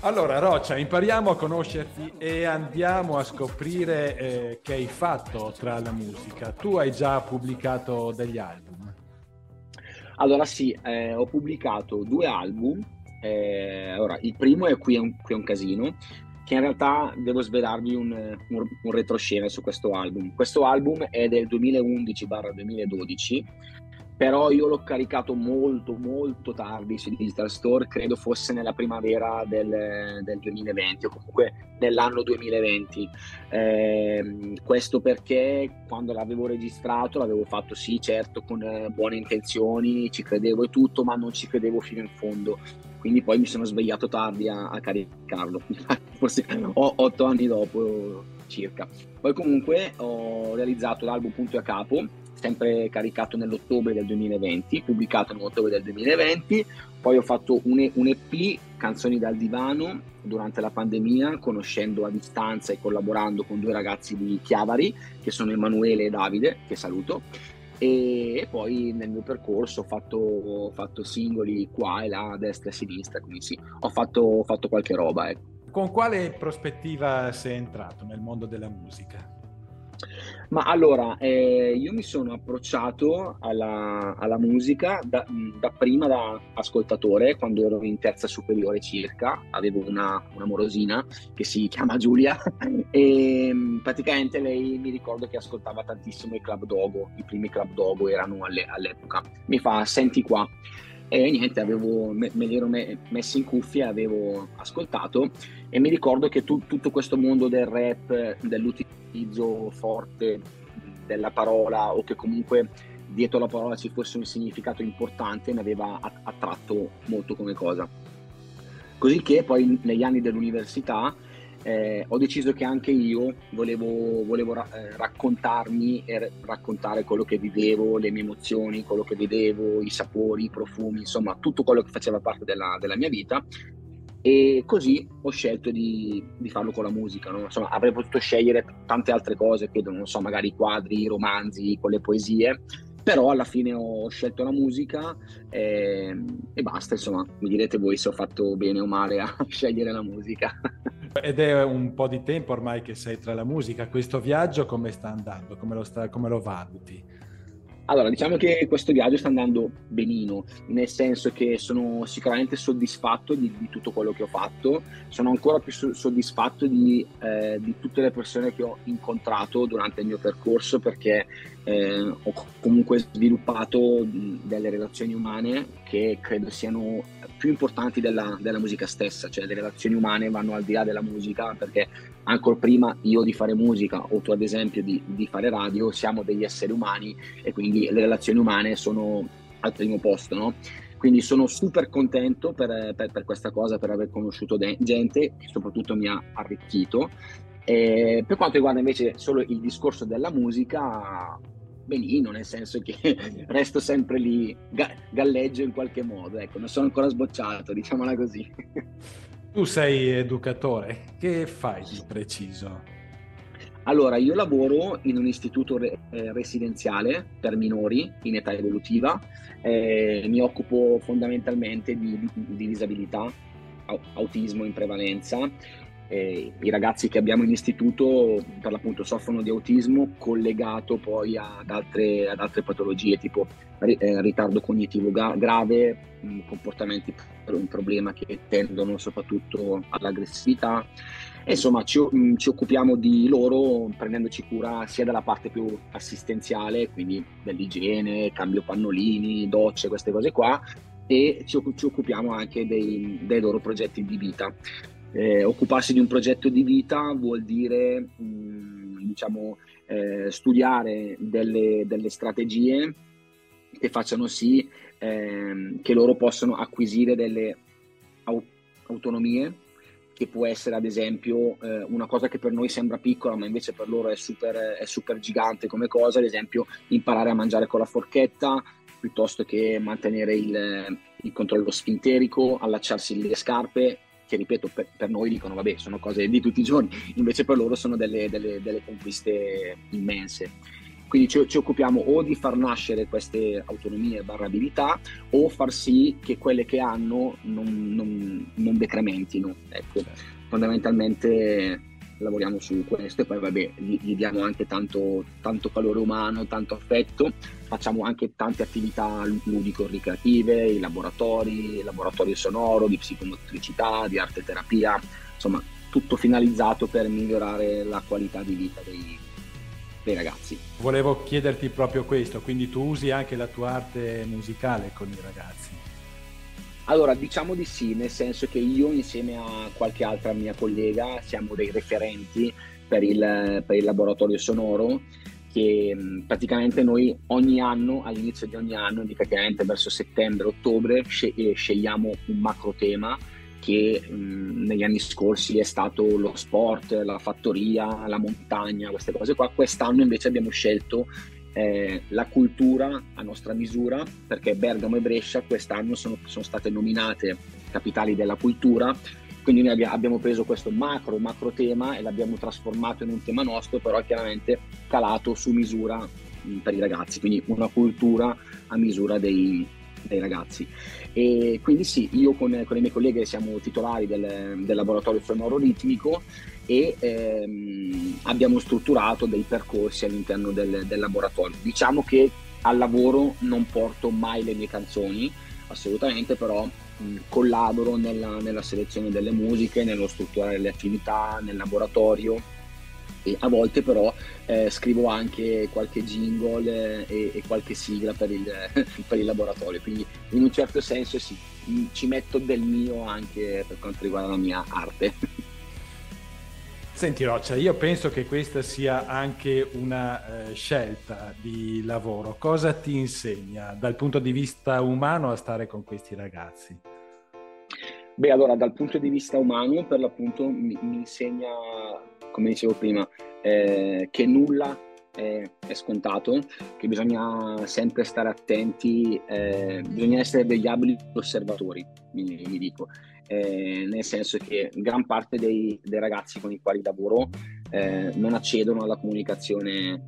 A: Allora, Roccia, impariamo a conoscerti e andiamo a scoprire eh, che hai fatto tra la musica. Tu hai già pubblicato degli album?
F: Allora sì, eh, ho pubblicato due album. Eh, allora, il primo è Qui è un, qui è un casino, che in realtà devo svelarvi un, un, un retroscena su questo album. Questo album è del 2011-2012 però io l'ho caricato molto molto tardi su Digital Store, credo fosse nella primavera del, del 2020 o comunque nell'anno 2020. Eh, questo perché quando l'avevo registrato l'avevo fatto sì certo con eh, buone intenzioni, ci credevo e tutto, ma non ci credevo fino in fondo. Quindi poi mi sono svegliato tardi a, a caricarlo, forse otto anni dopo circa. Poi comunque ho realizzato l'album Punto a Capo, sempre caricato nell'ottobre del 2020, pubblicato nell'ottobre del 2020. Poi ho fatto un, un EP, Canzoni dal divano, durante la pandemia, conoscendo a distanza e collaborando con due ragazzi di Chiavari, che sono Emanuele e Davide, che saluto. E poi nel mio percorso ho fatto, ho fatto singoli qua e là, a destra e a sinistra, quindi sì, ho fatto, ho fatto qualche roba. Ecco.
A: Con quale prospettiva sei entrato nel mondo della musica?
F: Ma allora, eh, io mi sono approcciato alla, alla musica da, da, prima da ascoltatore, quando ero in terza superiore circa, avevo una, una morosina che si chiama Giulia e praticamente lei mi ricordo che ascoltava tantissimo i Club Dogo, i primi Club Dogo erano alle, all'epoca. Mi fa, senti qua. E niente, avevo, me, me li ero me, messi in cuffia, avevo ascoltato e mi ricordo che tu, tutto questo mondo del rap, dell'utilizzo utilizzo forte della parola o che comunque dietro la parola ci fosse un significato importante mi aveva attratto molto come cosa. Così che poi negli anni dell'università eh, ho deciso che anche io volevo, volevo ra- eh, raccontarmi e raccontare quello che vivevo, le mie emozioni, quello che vedevo, i sapori, i profumi, insomma tutto quello che faceva parte della, della mia vita e così ho scelto di, di farlo con la musica. No? Insomma, avrei potuto scegliere tante altre cose, credo, non so, magari quadri, romanzi, con le poesie, però alla fine ho scelto la musica e, e basta, insomma, mi direte voi se ho fatto bene o male a scegliere la musica.
A: Ed è un po' di tempo ormai che sei tra la musica, questo viaggio come sta andando, come lo, sta, come lo valuti?
F: Allora, diciamo che questo viaggio sta andando benino, nel senso che sono sicuramente soddisfatto di, di tutto quello che ho fatto, sono ancora più soddisfatto di, eh, di, tutte le persone che ho incontrato durante il mio percorso perché eh, ho comunque sviluppato delle relazioni umane che credo siano più importanti della, della, musica stessa, cioè le relazioni umane vanno al di là della musica perché ancora prima io di fare musica o tu ad esempio di, di fare radio siamo degli esseri umani e quindi le relazioni umane sono al primo posto, no? Quindi sono super contento per, per, per, questa cosa, per aver conosciuto de- gente e soprattutto mi ha arricchito. E per quanto riguarda invece solo il discorso della musica, benino, nel senso che resto sempre lì, ga- galleggio in qualche modo, ecco, non sono ancora sbocciato, diciamola così.
A: Tu sei educatore, che fai di preciso?
F: Allora, io lavoro in un istituto re- eh, residenziale per minori in età evolutiva, eh, mi occupo fondamentalmente di, di, di disabilità, autismo in prevalenza, eh, I ragazzi che abbiamo in istituto per l'appunto soffrono di autismo collegato poi ad altre, ad altre patologie tipo eh, ritardo cognitivo ga- grave, mh, comportamenti per un problema che tendono soprattutto all'aggressività. E insomma ci, mh, ci, occupiamo di loro prendendoci cura sia dalla parte più assistenziale, quindi dell'igiene, cambio pannolini, docce, queste cose qua, e ci, ci occupiamo anche dei, dei loro progetti di vita. Eh, occuparsi di un progetto di vita vuol dire mh, mm, diciamo, eh, studiare delle, delle, strategie che facciano sì eh, che loro possano acquisire delle au- autonomie che può essere ad esempio eh, una cosa che per noi sembra piccola ma invece per loro è super, è super gigante come cosa, ad esempio imparare a mangiare con la forchetta piuttosto che mantenere il, il controllo sfinterico, allacciarsi le scarpe che ripeto per, per, noi dicono vabbè sono cose di tutti i giorni, invece per loro sono delle, delle, delle conquiste immense. Quindi ci, ci, occupiamo o di far nascere queste autonomie barra abilità o far sì che quelle che hanno non, non, non decrementino. Ecco, fondamentalmente lavoriamo su questo e poi vabbè gli, gli diamo anche tanto, tanto, calore umano, tanto affetto, facciamo anche tante attività ludico-ricreative, i laboratori, il laboratorio sonoro, di psicomotricità, di arte terapia, insomma tutto finalizzato per migliorare la qualità di vita dei, dei ragazzi.
A: Volevo chiederti proprio questo, quindi tu usi anche la tua arte musicale con i ragazzi?
F: Allora, diciamo di sì, nel senso che io insieme a qualche altra mia collega siamo dei referenti per il, per il laboratorio sonoro che praticamente noi ogni anno, all'inizio di ogni anno, indicativamente verso settembre-ottobre, scegliamo un macro tema che mh, negli anni scorsi è stato lo sport, la fattoria, la montagna, queste cose qua. Quest'anno invece abbiamo scelto eh, la cultura a nostra misura perché Bergamo e Brescia quest'anno sono, sono state nominate capitali della cultura quindi noi abbiamo preso questo macro, macro tema e l'abbiamo trasformato in un tema nostro, però chiaramente calato su misura per i ragazzi, quindi una cultura a misura dei, dei ragazzi. E quindi sì, io con, con le mie colleghe siamo titolari del, del laboratorio sonoro ritmico e ehm, abbiamo strutturato dei percorsi all'interno del, del laboratorio. Diciamo che al lavoro non porto mai le mie canzoni, assolutamente, però collaboro nella, nella, selezione delle musiche, nello strutturare le attività, nel laboratorio e a volte però eh, scrivo anche qualche jingle e, e qualche sigla per il, per il, laboratorio, quindi in un certo senso sì, ci metto del mio anche per quanto riguarda la mia arte.
A: Senti Roccia, io penso che questa sia anche una eh, scelta di lavoro. Cosa ti insegna dal punto di vista umano a stare con questi ragazzi?
F: Beh, allora, dal punto di vista umano, per l'appunto, mi, mi insegna come dicevo prima, eh, che nulla è, è, scontato, che bisogna sempre stare attenti, eh, bisogna essere degli abili osservatori, mi, mi dico, eh, nel senso che gran parte dei, dei ragazzi con i quali lavoro eh, non accedono alla comunicazione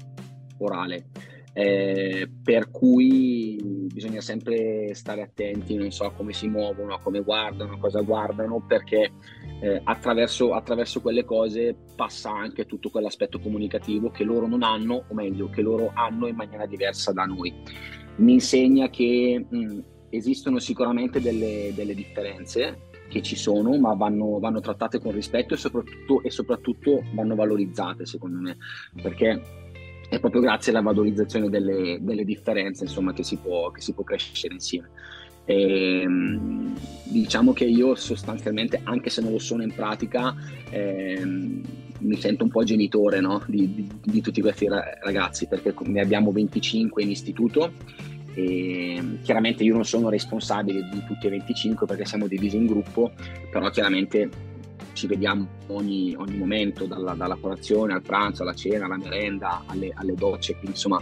F: orale eh, per cui bisogna sempre stare attenti, non so, a come si muovono, a come guardano, a cosa guardano, perché eh, attraverso, attraverso, quelle cose passa anche tutto quell'aspetto comunicativo che loro non hanno, o meglio, che loro hanno in maniera diversa da noi. Mi insegna che mh, esistono sicuramente delle, delle differenze, che ci sono, ma vanno, vanno, trattate con rispetto e soprattutto, e soprattutto vanno valorizzate, secondo me, perché è proprio grazie alla valorizzazione delle, delle differenze insomma, che, si può, che si può crescere insieme. E, ehm, diciamo che io sostanzialmente, anche se non lo sono in pratica, ehm, mi sento un po' genitore no? di, di, di, tutti questi ragazzi perché ne abbiamo 25 in istituto e chiaramente io non sono responsabile di tutti e 25 perché siamo divisi in gruppo, però chiaramente ci vediamo ogni, ogni momento, dalla, dalla, colazione al pranzo, alla cena, alla merenda, alle, alle docce, quindi insomma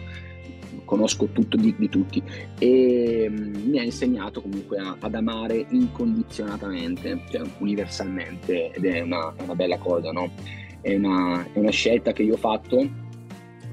F: conosco tutto di, di tutti e um, mi ha insegnato comunque a, ad amare incondizionatamente, cioè universalmente ed è una, una bella cosa, no? È una, è una, scelta che io ho fatto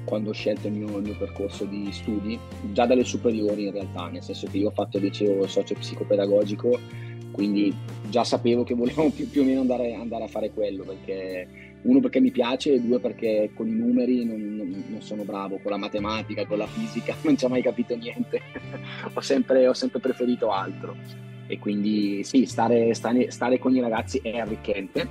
F: quando ho scelto il mio, il mio, percorso di studi, già dalle superiori in realtà, nel senso che io ho fatto liceo socio-psicopedagogico quindi già sapevo che volevo più, più o meno andare, andare, a fare quello, perché uno perché mi piace e due perché con i numeri non, non, non sono bravo, con la matematica, con la fisica, non ci ho mai capito niente, ho, sempre, ho, sempre, preferito altro. E quindi sì, stare, stare, stare con i ragazzi è arricchente,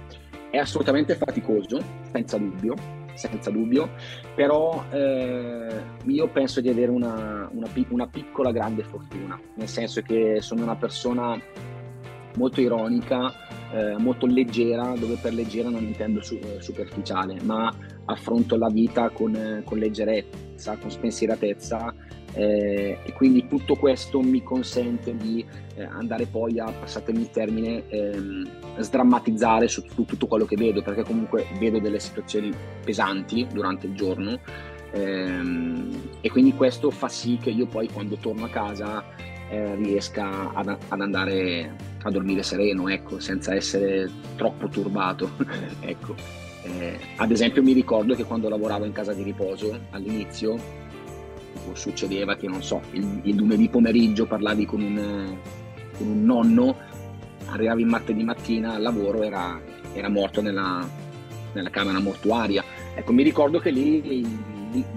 F: è assolutamente faticoso, senza dubbio, senza dubbio, però eh, io penso di avere una, una, una, piccola grande fortuna, nel senso che sono una persona molto ironica, eh, molto leggera, dove per leggera non intendo su, superficiale, ma affronto la vita con, con leggerezza, con spensieratezza eh, e quindi tutto questo mi consente di eh, andare poi a, passatemi il termine, ehm, sdrammatizzare su, su tutto quello che vedo, perché comunque vedo delle situazioni pesanti durante il giorno ehm, e quindi questo fa sì che io poi quando torno a casa eh, riesca ad, ad, andare a dormire sereno, ecco, senza essere troppo turbato. ecco. eh, ad esempio mi ricordo che quando lavoravo in casa di riposo all'inizio ecco, succedeva che, non so, il, il lunedì pomeriggio parlavi con un, con un, nonno, arrivavi il martedì mattina al lavoro, era, era morto nella, nella, camera mortuaria. Ecco, mi ricordo che lì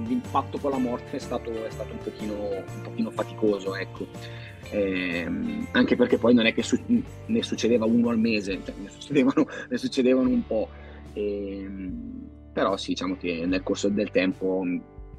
F: l'impatto con la morte è stato, è stato un, pochino, un, pochino, faticoso, ecco. Eh, anche perché poi non è che su- ne succedeva uno al mese, cioè ne, succedevano, ne succedevano un po'. Eh, però sì, diciamo che nel corso del tempo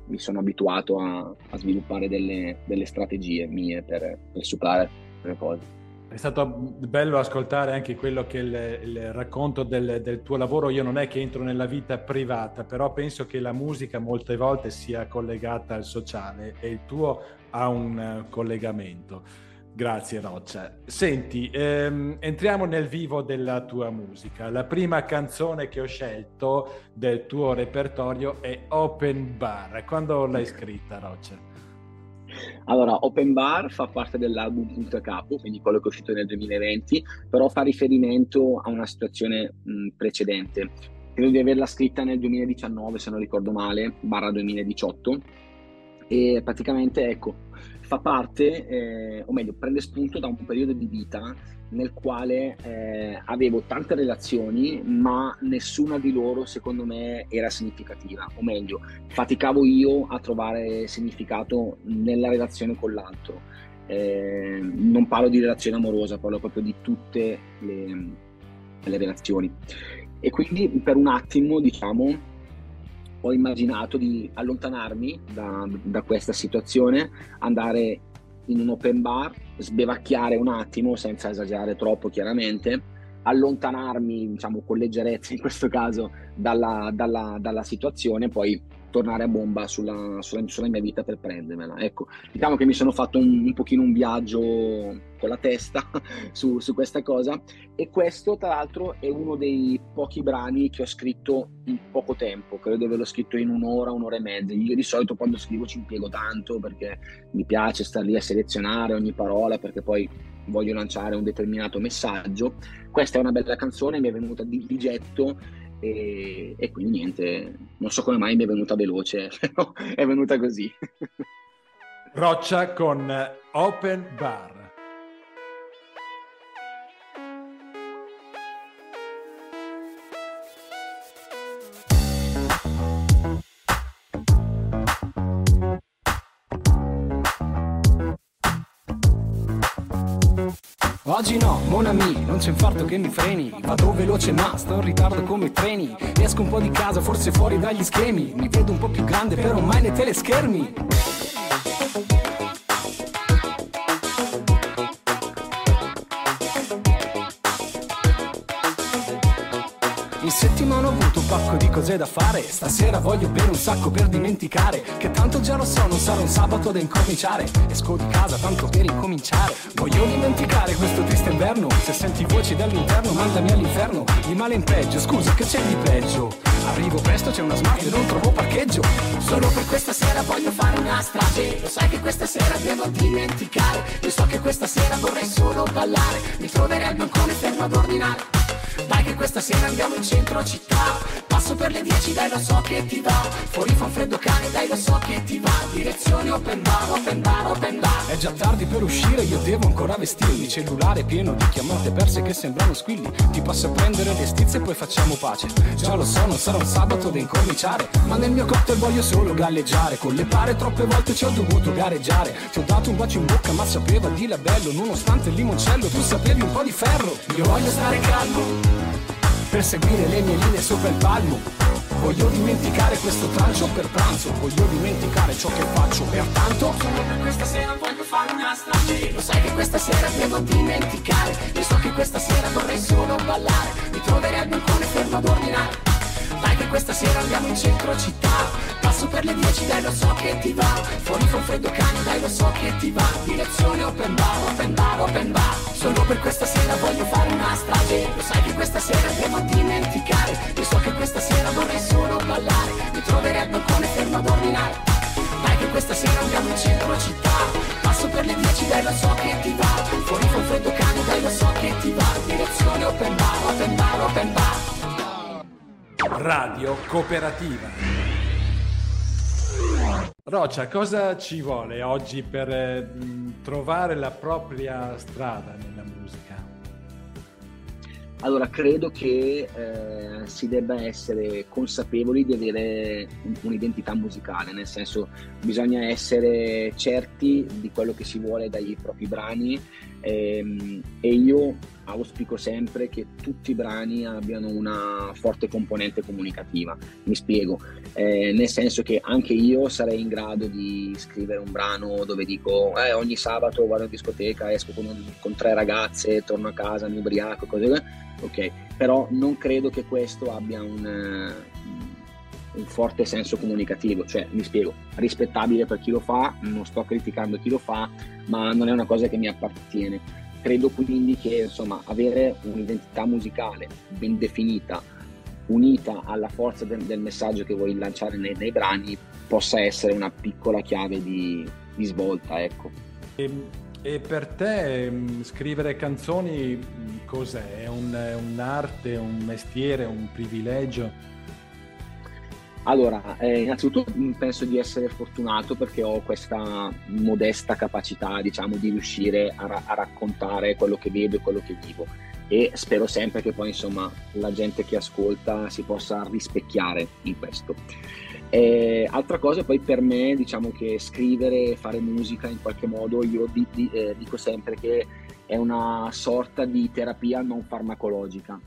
F: mi sono abituato a, a sviluppare delle, delle, strategie mie per, per superare le cose.
A: È stato bello ascoltare anche quello che è il, il racconto del, del, tuo lavoro. Io non è che entro nella vita privata, però penso che la musica molte volte sia collegata al sociale e il tuo ha un collegamento. Grazie Roccia. Senti, ehm, entriamo nel vivo della tua musica. La prima canzone che ho scelto del tuo repertorio è Open Bar. Quando l'hai scritta Roccia?
F: Allora, Open Bar fa parte dell'album Punto a Capo, quindi quello che è uscito nel 2020, però fa riferimento a una situazione mh, precedente. Credo di averla scritta nel 2019, se non ricordo male, barra 2018. E praticamente, ecco, fa parte, eh, o meglio, prende spunto da un periodo di vita nel quale eh, avevo tante relazioni, ma nessuna di loro, secondo me, era significativa. O meglio, faticavo io a trovare significato nella relazione con l'altro. Eh, non parlo di relazione amorosa, parlo proprio di tutte le, le relazioni. E quindi per un attimo, diciamo, ho immaginato di allontanarmi da, da, questa situazione, andare in un open bar, sbevacchiare un attimo, senza esagerare troppo chiaramente, allontanarmi diciamo con leggerezza in questo caso dalla, dalla, dalla situazione, poi tornare a bomba sulla, sulla, sulla, mia vita per prendermela. Ecco, diciamo che mi sono fatto un, un pochino un viaggio con la testa su, su, questa cosa e questo tra l'altro è uno dei pochi brani che ho scritto in poco tempo, credo di averlo scritto in un'ora, un'ora e mezza. Io di solito quando scrivo ci impiego tanto perché mi piace stare lì a selezionare ogni parola perché poi voglio lanciare un determinato messaggio. Questa è una bella canzone, mi è venuta di, di getto e, e, quindi niente, non so come mai mi è venuta veloce, però è venuta così.
A: Roccia con Open Bar.
G: Oggi no, mon ami, non c'è infarto che mi freni. Vado veloce ma sto in ritardo come i treni. Esco un po' di casa, forse fuori dagli schemi. Mi vedo un po' più grande però mai nei teleschermi cose da fare. Stasera voglio bere un sacco per dimenticare Che tanto già lo so, non sarà un sabato da incominciare. Esco di casa tanto per incominciare. Voglio dimenticare questo triste inverno. Se senti voci dall'interno mandami all'inferno. Di male in peggio, scusa che c'è di peggio? Arrivo presto, c'è una smart e non trovo parcheggio. Solo per questa sera voglio fare una strage. Lo sai che questa sera devo dimenticare. Io so che questa sera vorrei solo ballare. Mi troverei al bancone fermo ad ordinare dai che questa sera andiamo in centro città. Passo per le 10 dai lo so che ti va. Fuori fa un freddo cane dai lo so che ti va. Direzione open bar, open bar, open bar. È già tardi per uscire io devo ancora vestirmi. Cellulare pieno di chiamate perse che sembrano squilli. Ti passo a prendere le stizze e poi facciamo pace. Già lo so non sarà un sabato da incominciare Ma nel mio cocktail voglio solo galleggiare. Con le pare troppe volte ci ho dovuto gareggiare. Ti ho dato un bacio in bocca ma sapeva di labello. Nonostante il limoncello tu sapevi un po' di ferro. Io voglio stare calmo per seguire le mie linee sopra il palmo. Voglio dimenticare questo trancio per pranzo, voglio dimenticare ciò che faccio, pertanto Solo per questa sera voglio fare una strage. Lo sai che questa sera devo dimenticare. Io so che questa sera vorrei solo ballare. Mi troverei al balcone fermo ad ordinare. Dai che questa sera andiamo in centro città. Passo per le 10 dai lo so che ti va. Fuori un freddo cane dai lo so che ti va. Direzione open bar, open bar, open bar Solo per questa sera voglio fare una strage. Lo sai che questa sera devo dimenticare. Io so che questa sera vorrei solo ballare. Mi troverei al balcone fermo ad ordinare. Dai che questa sera andiamo in centro città. Passo per le 10 dai lo so che ti va. Fuori un freddo cane dai lo so che ti va. Direzione open bar, open bar, open bar.
A: Radio Cooperativa. Roccia, cosa ci vuole oggi per eh, trovare la propria strada nella musica?
F: Allora, credo che eh, si debba essere consapevoli di avere un'identità musicale, nel senso bisogna essere certi di quello che si vuole dai propri brani ehm, e io auspico sempre che tutti i brani abbiano una forte componente comunicativa. Mi spiego, eh, nel senso che anche io sarei in grado di scrivere un brano dove dico eh, ogni sabato vado in discoteca, esco con, un, con tre ragazze, torno a casa, mi ubriaco, cose. Ok, però non credo che questo abbia un, un forte senso comunicativo, cioè mi spiego, rispettabile per chi lo fa, non sto criticando chi lo fa, ma non è una cosa che mi appartiene Credo quindi che insomma, avere un'identità musicale ben definita, unita alla forza del, del messaggio che vuoi lanciare nei, nei, brani, possa essere una piccola chiave di, di svolta. Ecco.
A: E, e, per te mm, scrivere canzoni mm, cos'è? È un, un'arte, un mestiere, un privilegio?
F: Allora, eh, innanzitutto mm, penso di essere fortunato perché ho questa modesta capacità, diciamo, di riuscire a, ra- a, raccontare quello che vedo e quello che vivo e spero sempre che poi, insomma, la gente che ascolta si possa rispecchiare in questo. Eh, altra cosa poi per me, diciamo che scrivere, fare musica in qualche modo, io di, di, eh, dico sempre che è una sorta di terapia non farmacologica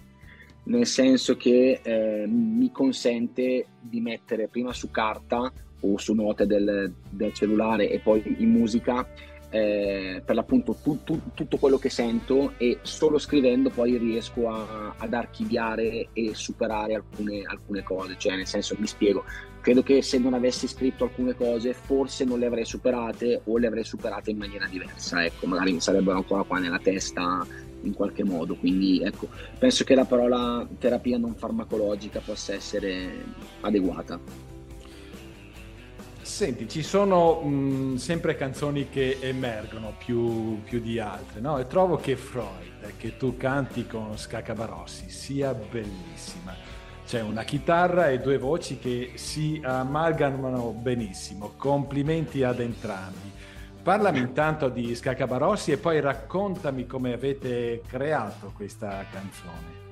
F: nel senso che eh, mi consente di mettere prima su carta o su note del, del cellulare e poi in musica eh, per l'appunto tu, tu, tutto quello che sento e solo scrivendo poi riesco a, ad archiviare e superare alcune, alcune cose, cioè nel senso mi spiego, credo che se non avessi scritto alcune cose forse non le avrei superate o le avrei superate in maniera diversa, ecco, magari mi sarebbero ancora qua nella testa in qualche modo. Quindi ecco, penso che la parola terapia non farmacologica possa essere adeguata.
A: Senti, ci sono mh, sempre canzoni che emergono più, più di altre, no? E trovo che Freud, che tu canti con Scaccabarossi, sia bellissima. C'è una chitarra e due voci che si amalgamano benissimo. Complimenti ad entrambi. Parlami intanto di Scaccabarossi e poi raccontami come avete creato questa canzone.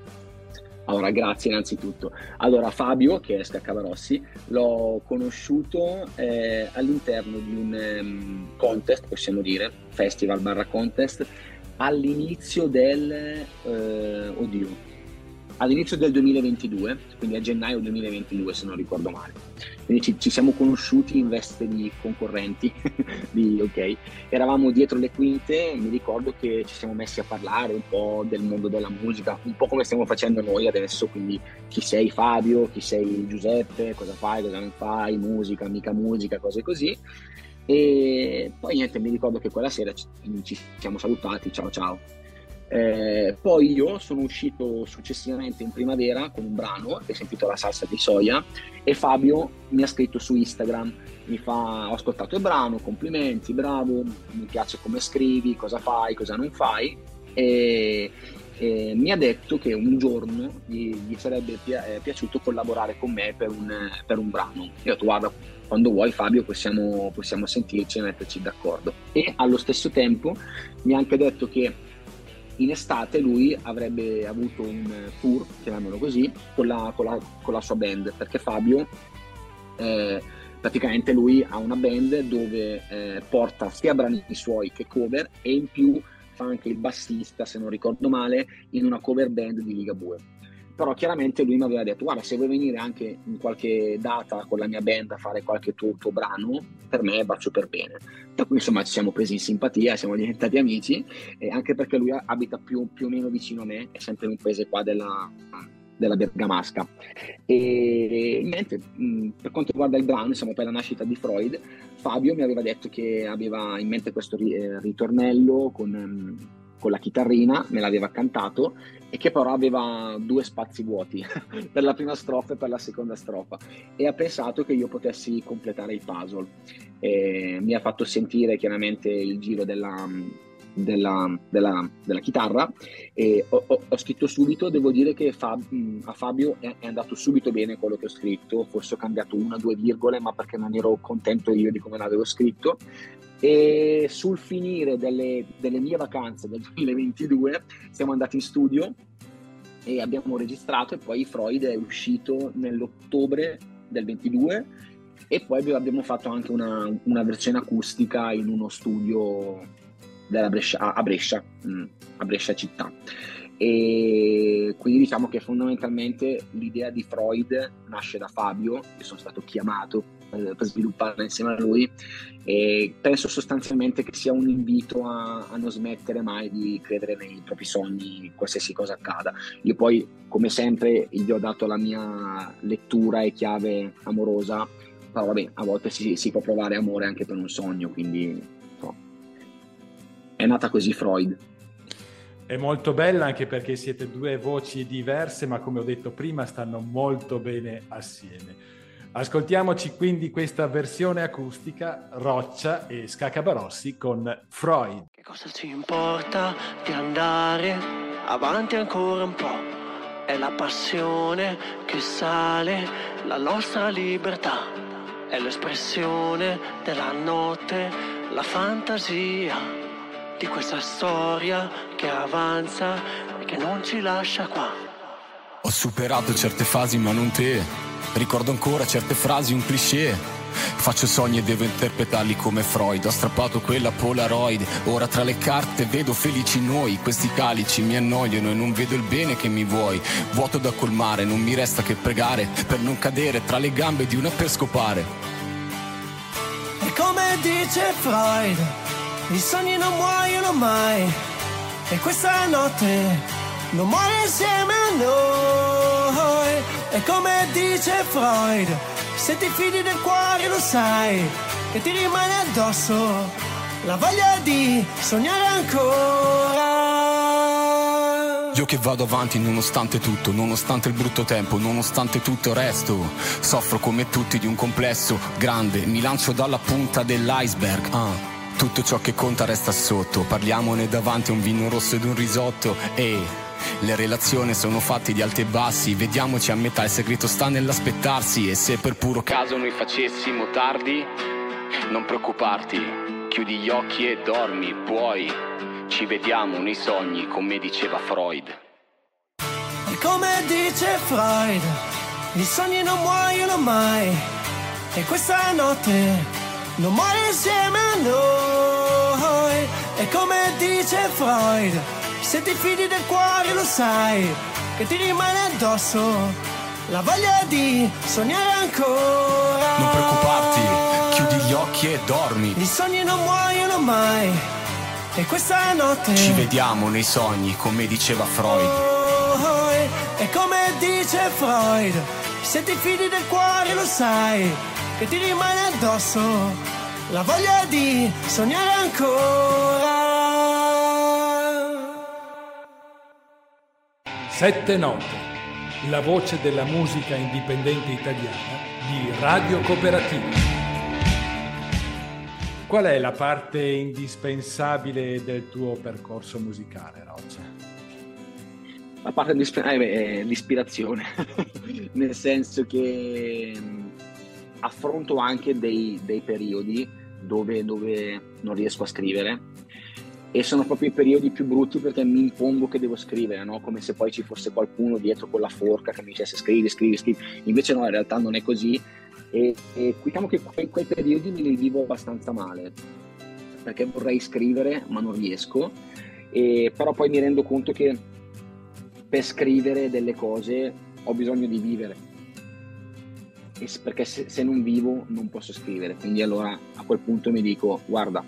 F: Allora, grazie innanzitutto. Allora, Fabio, che è Scaccabarossi, l'ho conosciuto eh, all'interno di un um, contest, possiamo dire, festival barra contest, all'inizio del... Eh, oddio, all'inizio del 2022, quindi a gennaio 2022 se non ricordo male. Quindi ci, ci siamo conosciuti in veste di concorrenti, di, ok, eravamo dietro le quinte, mi ricordo che ci siamo messi a parlare un po' del mondo della musica, un po' come stiamo facendo noi adesso, quindi chi sei Fabio, chi sei Giuseppe, cosa fai, cosa non fai, musica, mica musica, cose così. E poi niente, mi ricordo che quella sera ci, ci siamo salutati, ciao ciao eh, poi io sono uscito successivamente in primavera con un brano che si intitola Salsa di soia e Fabio mi ha scritto su Instagram, mi fa ho ascoltato il brano, complimenti, bravo, mi piace come scrivi, cosa fai, cosa non fai e, e mi ha detto che un giorno gli, gli sarebbe pi- eh, piaciuto collaborare con me per un, per un brano. Io ho detto guarda quando vuoi Fabio possiamo, possiamo sentirci e metterci d'accordo e allo stesso tempo mi ha anche detto che in estate lui avrebbe avuto un tour, chiamiamolo così, con la, con la, con la sua band, perché Fabio eh, praticamente lui ha una band dove eh, porta sia brani suoi che cover e in più fa anche il bassista, se non ricordo male, in una cover band di Ligabue però chiaramente lui mi aveva detto guarda se vuoi venire anche in qualche data con la mia band a fare qualche tuo, tuo brano per me va super bene. Per cui insomma ci siamo presi in simpatia siamo diventati amici e anche perché lui abita più, più o meno vicino a me è sempre in un paese qua della, della Bergamasca. E niente per quanto riguarda il brano siamo per la nascita di Freud Fabio mi aveva detto che aveva in mente questo eh, ritornello con con la chitarrina, me l'aveva cantato e che però aveva due spazi vuoti per la prima strofa e per la seconda strofa e ha pensato che io potessi completare il puzzle. E mi ha fatto sentire chiaramente il giro della, della, della, della chitarra. E ho, ho, ho, scritto subito, devo dire che Fab, a Fabio è, è, andato subito bene quello che ho scritto, forse ho cambiato una o due virgole ma perché non ero contento io di come l'avevo scritto. E sul finire delle, delle mie vacanze del 2022 siamo andati in studio e abbiamo registrato e poi Freud è uscito nell'ottobre del 22 e poi abbiamo fatto anche una, una versione acustica in uno studio Brescia, a Brescia, mm, a Brescia città. E quindi diciamo che fondamentalmente l'idea di Freud nasce da Fabio, io sono stato chiamato per svilupparla insieme a lui e penso sostanzialmente che sia un invito a, a, non smettere mai di credere nei propri sogni, qualsiasi cosa accada. Io poi, come sempre, gli ho dato la mia lettura e chiave amorosa, però vabbè, a volte si, si può provare amore anche per un sogno, quindi. È nata così Freud.
A: È molto bella anche perché siete due voci diverse, ma come ho detto prima stanno molto bene assieme. Ascoltiamoci quindi questa versione acustica Roccia e Scacabarossi con Freud.
H: Che cosa ci importa di andare avanti ancora un po'? È la passione che sale la nostra libertà. È l'espressione della notte, la fantasia di questa storia che avanza e che non ci lascia qua.
I: Ho superato certe fasi ma non te Ricordo ancora certe frasi, un cliché. Faccio sogni e devo interpretarli come Freud. Ho strappato quella Polaroid. Ora tra le carte vedo felici noi. Questi calici mi annoiano e non vedo il bene che mi vuoi. Vuoto da colmare, non mi resta che pregare per non cadere tra le gambe di una per scopare.
H: E come dice Freud, i sogni non muoiono mai. E questa notte non muore insieme a noi. E come dice Freud, se ti fidi del cuore lo sai, che ti rimane addosso la voglia di sognare ancora.
I: Io che vado avanti nonostante tutto, nonostante il brutto tempo, nonostante tutto resto. Soffro come tutti di un complesso grande, mi lancio dalla punta dell'iceberg. Uh. Tutto ciò che conta resta sotto, parliamone davanti a un vino rosso ed un risotto. E le relazioni sono fatte di alti e bassi, vediamoci a metà, il segreto sta nell'aspettarsi. E se per puro caso noi facessimo tardi, non preoccuparti, chiudi gli occhi e dormi, puoi, ci vediamo nei sogni come diceva Freud.
H: E come dice Freud, i sogni non muoiono mai. E questa notte non muore insieme a noi. E come dice Freud, se ti fidi del cuore lo sai che ti rimane addosso la voglia di sognare ancora.
I: Non preoccuparti, chiudi gli occhi e dormi.
H: I sogni non muoiono mai. E questa notte
I: ci vediamo nei sogni, come diceva Freud.
H: Oh, e come dice Freud, se ti fidi del cuore lo sai che ti rimane addosso la voglia di sognare ancora.
A: Sette note, la voce della musica indipendente italiana di Radio Cooperativa. Qual è la parte indispensabile del tuo percorso musicale, Roccia?
F: La parte indispensabile eh, è l'ispirazione, nel senso che affronto anche dei, dei periodi dove, dove non riesco a scrivere e sono proprio i periodi più brutti perché mi impongo che devo scrivere, no? come se poi ci fosse qualcuno dietro con la forca che mi dicesse scrivi, scrivi, scrivi. Invece no, in realtà non è così e, e diciamo che quei, quei periodi me li vivo abbastanza male perché vorrei scrivere ma non riesco, e, però poi mi rendo conto che per scrivere delle cose ho bisogno di vivere perché se, se non vivo non posso scrivere, quindi allora a quel punto mi dico guarda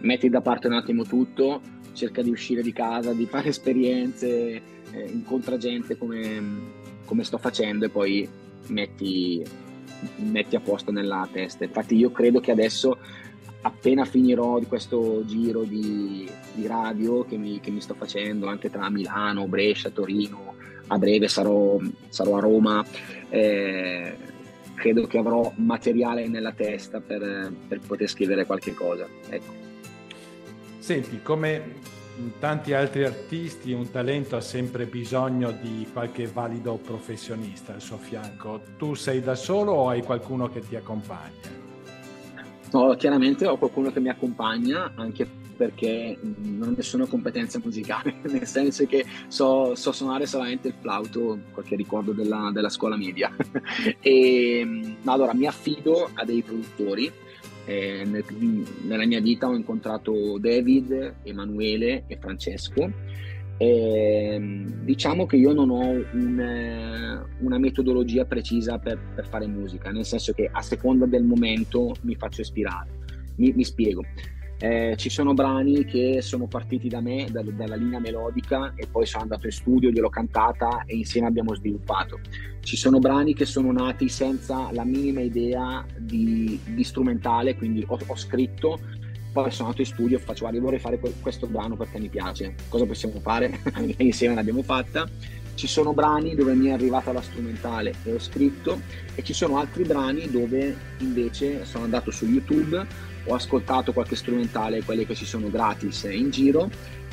F: metti da parte un attimo tutto, cerca di uscire di casa, di fare esperienze, eh, incontra gente come, come, sto facendo e poi metti, metti a posto nella testa. Infatti io credo che adesso appena finirò di questo giro di, di radio che mi, che mi, sto facendo anche tra Milano, Brescia, Torino, a breve sarò, sarò a Roma, eh, credo che avrò materiale nella testa per, per poter scrivere qualche cosa. Ecco.
A: Senti, come tanti altri artisti un talento ha sempre bisogno di qualche valido professionista al suo fianco. Tu sei da solo o hai qualcuno che ti accompagna?
F: No, chiaramente ho qualcuno che mi accompagna anche perché non ho nessuna competenza musicale, nel senso che so, so suonare solamente il flauto, qualche ricordo della, della scuola media. e allora mi affido a dei produttori eh, nel, nella mia vita ho incontrato David, Emanuele e Francesco. Eh, diciamo che io non ho un, una metodologia precisa per, per, fare musica, nel senso che a seconda del momento mi faccio ispirare. Mi, mi spiego. Eh, ci sono brani che sono partiti da me, da, dalla linea melodica, e poi sono andato in studio, gliel'ho cantata e insieme abbiamo sviluppato. Ci sono brani che sono nati senza la minima idea di, di strumentale, quindi ho, ho, scritto, poi sono andato in studio e faccio, guarda, vorrei fare questo brano perché mi piace, cosa possiamo fare? insieme l'abbiamo fatta. Ci sono brani dove mi è arrivata la strumentale e ho scritto, e ci sono altri brani dove invece sono andato su YouTube ho ascoltato qualche strumentale, quelle che ci sono gratis in giro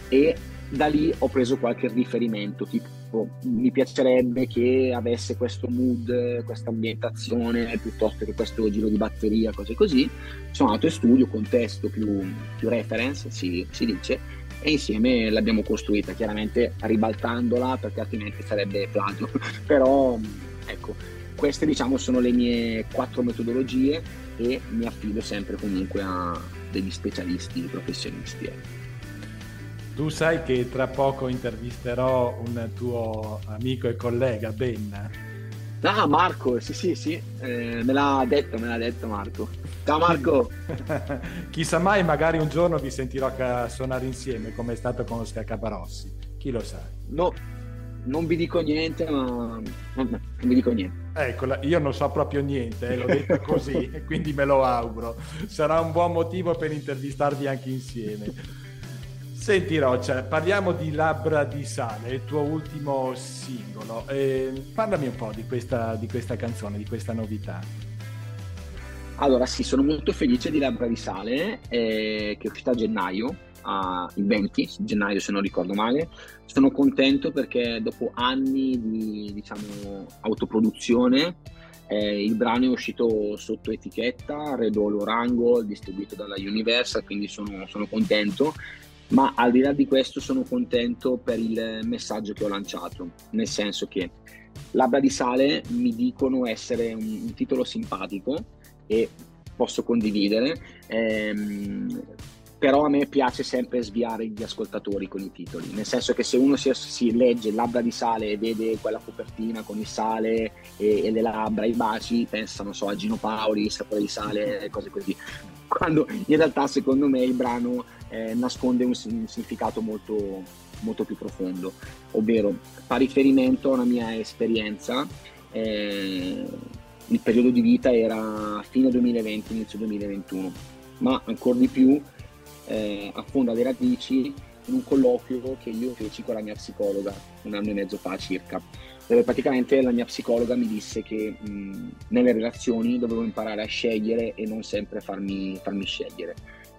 F: e da lì ho preso qualche riferimento, tipo mi piacerebbe che avesse questo mood, questa ambientazione, piuttosto che questo giro di batteria, cose così. Sono andato in studio con testo più, più reference, si, si dice, e insieme l'abbiamo costruita, chiaramente ribaltandola perché altrimenti sarebbe plagio. Però ecco, queste diciamo sono le mie quattro metodologie e mi affido sempre comunque a degli specialisti, professionisti. Ecco.
A: Tu sai che tra poco intervisterò un tuo amico e collega, Ben.
F: Ah, Marco, sì, sì, sì, eh, me l'ha detto, me l'ha detto Marco. Ciao Marco!
A: Chissà mai, magari un giorno vi sentirò suonare insieme, come è stato con Oscar Caparossi. Chi lo sa?
F: No, non vi dico niente, ma non vi dico niente.
A: Eccola, io non so proprio niente, eh, l'ho detto così, quindi me lo auguro. Sarà un buon motivo per intervistarvi anche insieme. Senti Roccia, parliamo di Labbra di Sale, il tuo ultimo singolo. Eh, parlami un po' di questa, di questa canzone, di questa novità.
F: Allora sì, sono molto felice di Labbra di Sale, eh, che è uscita a gennaio a, il 20 gennaio se non ricordo male. Sono contento perché dopo anni di diciamo, autoproduzione eh, il brano è uscito sotto etichetta Red All Orango, distribuito dalla Universal, quindi sono, sono contento. Ma al di là di questo sono contento per il messaggio che ho lanciato, nel senso che Labbra di Sale mi dicono essere un, un titolo simpatico e posso condividere. Ehm, però a me piace sempre sviare gli ascoltatori con i titoli, nel senso che se uno si, si legge Labbra di sale e vede quella copertina con il sale e, e le labbra, i baci, pensa, non so, a Gino Paoli, sapore di sale, cose così. Quando in realtà secondo me il brano eh, nasconde un, un significato molto, molto più profondo, ovvero fa riferimento a una mia esperienza. Eh, il periodo di vita era fine 2020, inizio 2021, ma ancora di più eh, affonda le radici in un colloquio che io feci con la mia psicologa un anno e mezzo fa circa, dove praticamente la mia psicologa mi disse che mh, nelle relazioni dovevo imparare a scegliere e non sempre farmi, farmi scegliere.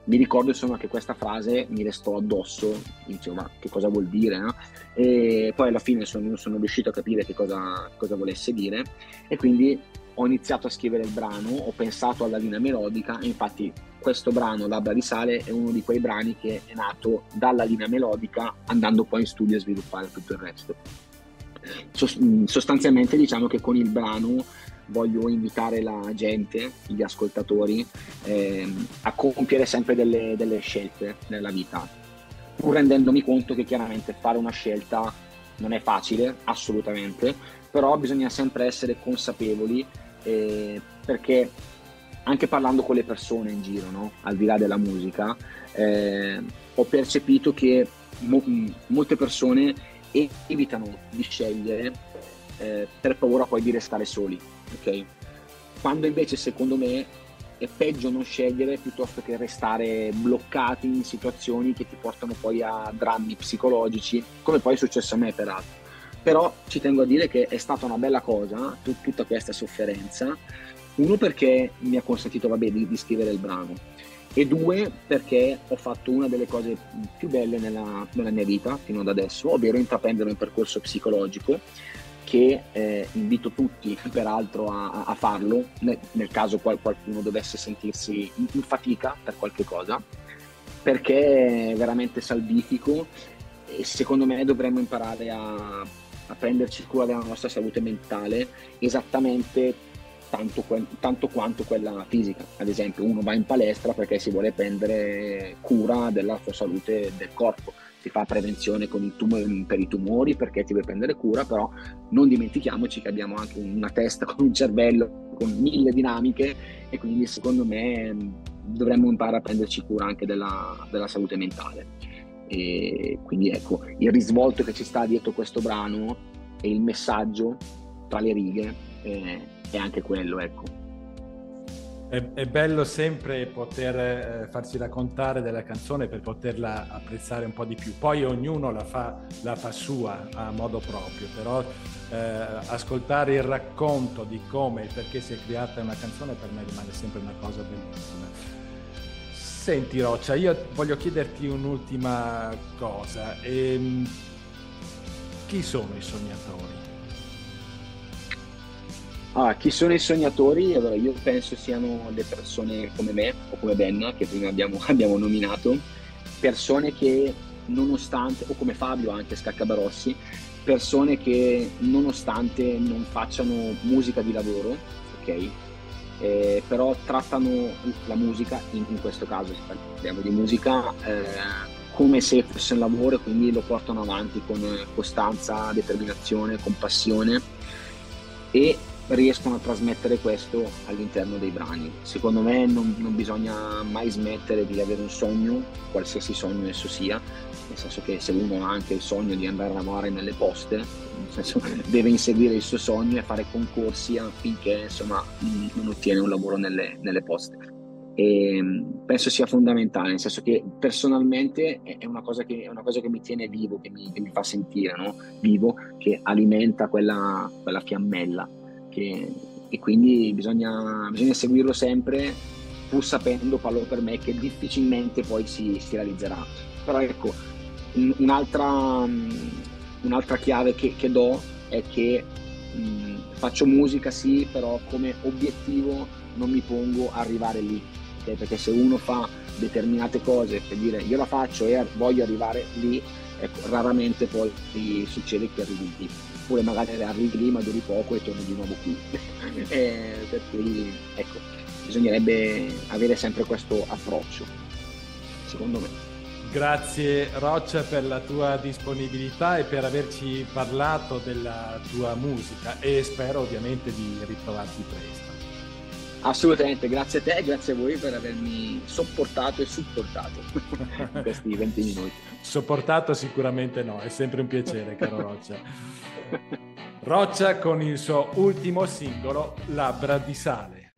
F: Mi ricordo insomma che questa frase mi restò addosso, dicevo che cosa vuol dire? No? E poi alla fine sono, sono riuscito a capire che cosa, cosa volesse dire e quindi ho iniziato a scrivere il brano, ho pensato alla linea melodica e infatti questo brano, Labbra di Sale, è uno di quei brani che è nato dalla linea melodica andando poi in studio a sviluppare tutto il resto. Sostanzialmente diciamo che con il brano voglio invitare la gente, gli ascoltatori, eh, a compiere sempre delle, delle scelte nella vita, pur rendendomi conto che chiaramente fare una scelta non è facile, assolutamente, però bisogna sempre essere consapevoli eh, perché anche parlando con le persone in giro, no? al di là della musica, eh, ho percepito che mo- molte persone evitano di scegliere eh, per paura poi di restare soli. Okay? Quando invece secondo me è peggio non scegliere piuttosto che restare bloccati in situazioni che ti portano poi a drammi psicologici, come poi è successo a me peraltro. Però ci tengo a dire che è stata una bella cosa t- tutta questa sofferenza uno perché mi ha consentito vabbè, di, di, scrivere il brano e due perché ho fatto una delle cose più belle nella, nella mia vita fino ad adesso, ovvero intraprendere un percorso psicologico che eh, invito tutti peraltro a, a farlo nel, nel, caso qual, qualcuno dovesse sentirsi in, in fatica per qualche cosa, perché è veramente salvifico e secondo me dovremmo imparare a, a prenderci cura della nostra salute mentale esattamente tanto, tanto, quanto quella fisica. Ad esempio, uno va in palestra perché si vuole prendere cura della sua salute del corpo si fa prevenzione tum- per i tumori perché ti vuoi prendere cura, però non dimentichiamoci che abbiamo anche una testa con un cervello con mille dinamiche e quindi secondo me dovremmo imparare a prenderci cura anche della, della salute mentale. E quindi ecco, il risvolto che ci sta dietro questo brano e il messaggio tra le righe eh, è anche quello, ecco.
A: È, è, bello sempre poter eh, farsi raccontare della canzone per poterla apprezzare un po' di più. Poi ognuno la fa, la fa sua a modo proprio, però eh, ascoltare il racconto di come e perché si è creata una canzone per me rimane sempre una cosa bellissima. Senti Roccia, io voglio chiederti un'ultima cosa. Ehm, chi sono i sognatori?
F: Ah, chi sono i sognatori? Allora, io penso siano le persone come me o come Ben, che prima abbiamo, abbiamo nominato, persone che nonostante, o come Fabio anche Scaccabarossi, persone che nonostante non facciano musica di lavoro, ok? Eh, però trattano la musica, in, in, questo caso parliamo di musica, eh, come se fosse un lavoro e quindi lo portano avanti con costanza, determinazione, compassione e riescono a trasmettere questo all'interno dei brani. Secondo me non, non, bisogna mai smettere di avere un sogno, qualsiasi sogno esso sia, nel senso che se uno ha anche il sogno di andare a lavorare nelle poste, nel senso deve inseguire il suo sogno e fare concorsi affinché insomma non ottiene un lavoro nelle, nelle poste. E penso sia fondamentale, nel senso che personalmente è una cosa che, una cosa che mi tiene vivo, che mi, che mi fa sentire no? vivo, che alimenta quella, quella fiammella che, e quindi bisogna, bisogna, seguirlo sempre pur sapendo, parlo per me, che difficilmente poi si, si realizzerà. Però ecco, un'altra, un'altra chiave che, che, do è che mh, faccio musica sì, però come obiettivo non mi pongo arrivare lì, okay? perché se uno fa determinate cose per dire io la faccio e voglio arrivare lì, ecco, raramente poi succede che arrivi lì oppure magari arrivi lì ma duri poco e torni di nuovo qui. eh, per cui ecco, bisognerebbe avere sempre questo approccio, secondo me.
A: Grazie Roccia per la tua disponibilità e per averci parlato della tua musica e spero ovviamente di ritrovarti presto.
F: Assolutamente, grazie a te e grazie a voi per avermi sopportato e supportato in questi 20 minuti.
A: Sopportato sicuramente no, è sempre un piacere caro Roccia. Roccia con il suo ultimo singolo Labbra di sale.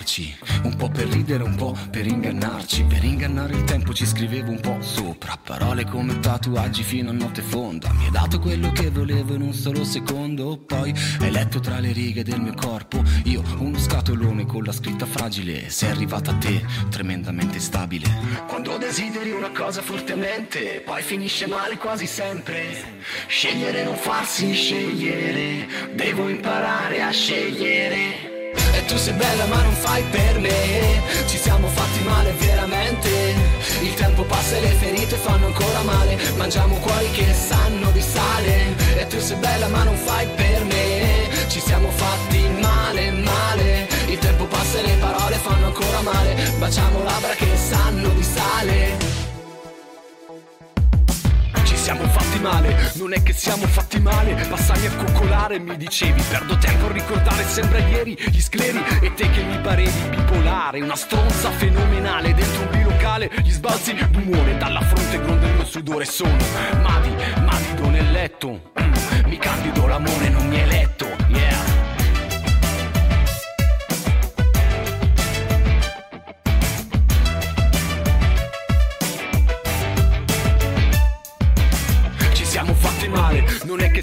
I: Ritrovarci Un po' per ridere, un po' per ingannarci. Per ingannare il tempo ci scrivevo un po' sopra. Parole come tatuaggi fino a notte fonda. Mi hai dato quello che volevo in un solo secondo. Poi hai letto tra le righe del mio corpo. Io uno scatolone con la scritta fragile. Sei arrivata a te, tremendamente stabile. Quando desideri una cosa fortemente Poi finisce male quasi sempre. Scegliere non farsi scegliere. Devo imparare a scegliere e tu sei bella ma non fai per me. Ci siamo fatti male veramente. Il tempo passa e le ferite fanno ancora male. Mangiamo cuori che sanno di sale. E tu sei bella ma non fai per me. Ci siamo fatti male, male. Il tempo passa e le parole fanno ancora male. Baciamo labbra che sanno di sale siamo fatti male, non è che siamo fatti male. Passami a coccolare, mi dicevi. Perdo tempo a ricordare
G: sembra ieri gli scleri. E te che mi parevi bipolare. Una stronza fenomenale. Dentro un bilocale Gli sbalzi d'umore. Dalla fronte gronda il mio sudore. Sono Madi, Madido nel letto. Mm, Mi candido l'amore non mi hai letto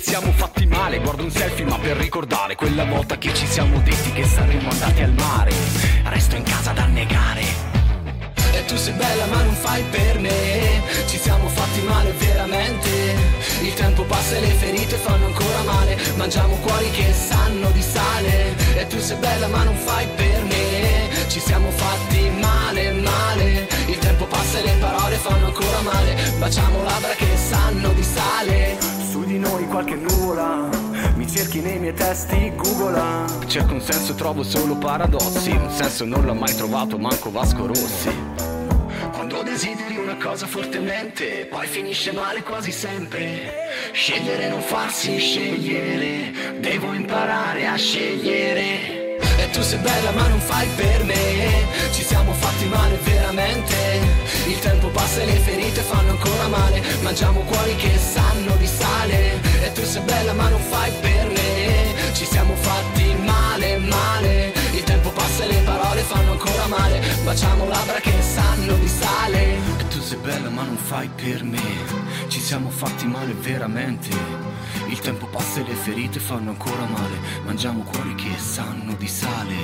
G: siamo fatti male, guardo un selfie ma per ricordare quella volta che ci siamo detti che saremmo andati al mare, resto in casa da negare. E tu sei bella ma non fai per me, ci siamo fatti male veramente, il tempo passa e le ferite fanno ancora male, mangiamo cuori che sanno di sale, e tu sei bella ma non fai per me, ci siamo fatti male, male, il tempo passa e le parole fanno ancora male, baciamo labbra che sanno di sale. Su di noi qualche nuvola, mi cerchi nei miei testi, googola. Cerco un senso, trovo solo paradossi, un senso non l'ho mai trovato, manco Vasco Rossi. Quando desideri una cosa fortemente, poi finisce male quasi sempre. Scegliere non farsi scegliere, devo imparare a scegliere. E tu sei bella ma non fai per me Ci siamo fatti male veramente Il tempo passa e le ferite fanno ancora male Mangiamo cuori che sanno di sale E tu sei bella ma non fai per me Ci siamo fatti male, male Il tempo passa e le parole fanno ancora male Baciamo labbra che sanno di sale E tu sei bella ma non fai per me Ci siamo fatti male veramente il tempo passa e le ferite fanno ancora male. Mangiamo cuori che sanno di sale.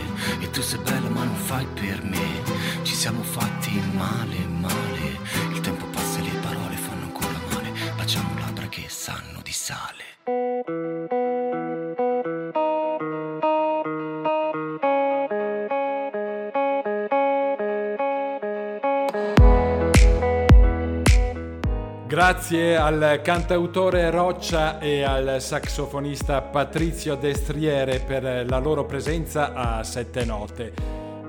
G: E tu sei bella ma non fai per me. Ci siamo fatti male, male. Il tempo passa e le parole fanno ancora male. Baciamo labbra che sanno sale.
A: Grazie al cantautore Roccia e al saxofonista Patrizio Destriere per la loro presenza a Sette Note.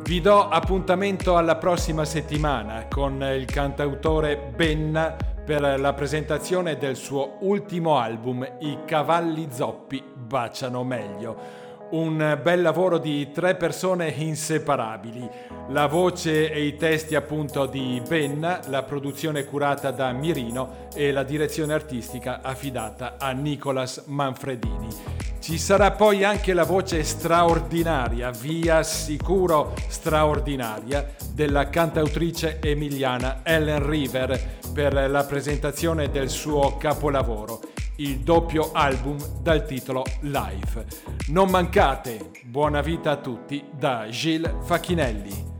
A: Vi do appuntamento alla prossima settimana con il cantautore Benna per la presentazione del suo ultimo album I cavalli zoppi baciano meglio un bel lavoro di tre persone inseparabili. La voce e i testi appunto di Benna, la produzione curata da Mirino e la direzione artistica affidata a Nicolas Manfredini. Ci sarà poi anche la voce straordinaria, via sicuro straordinaria, della cantautrice emiliana Ellen River per la presentazione del suo capolavoro il doppio album dal titolo Live. Non mancate, buona vita a tutti da Gilles Facchinelli.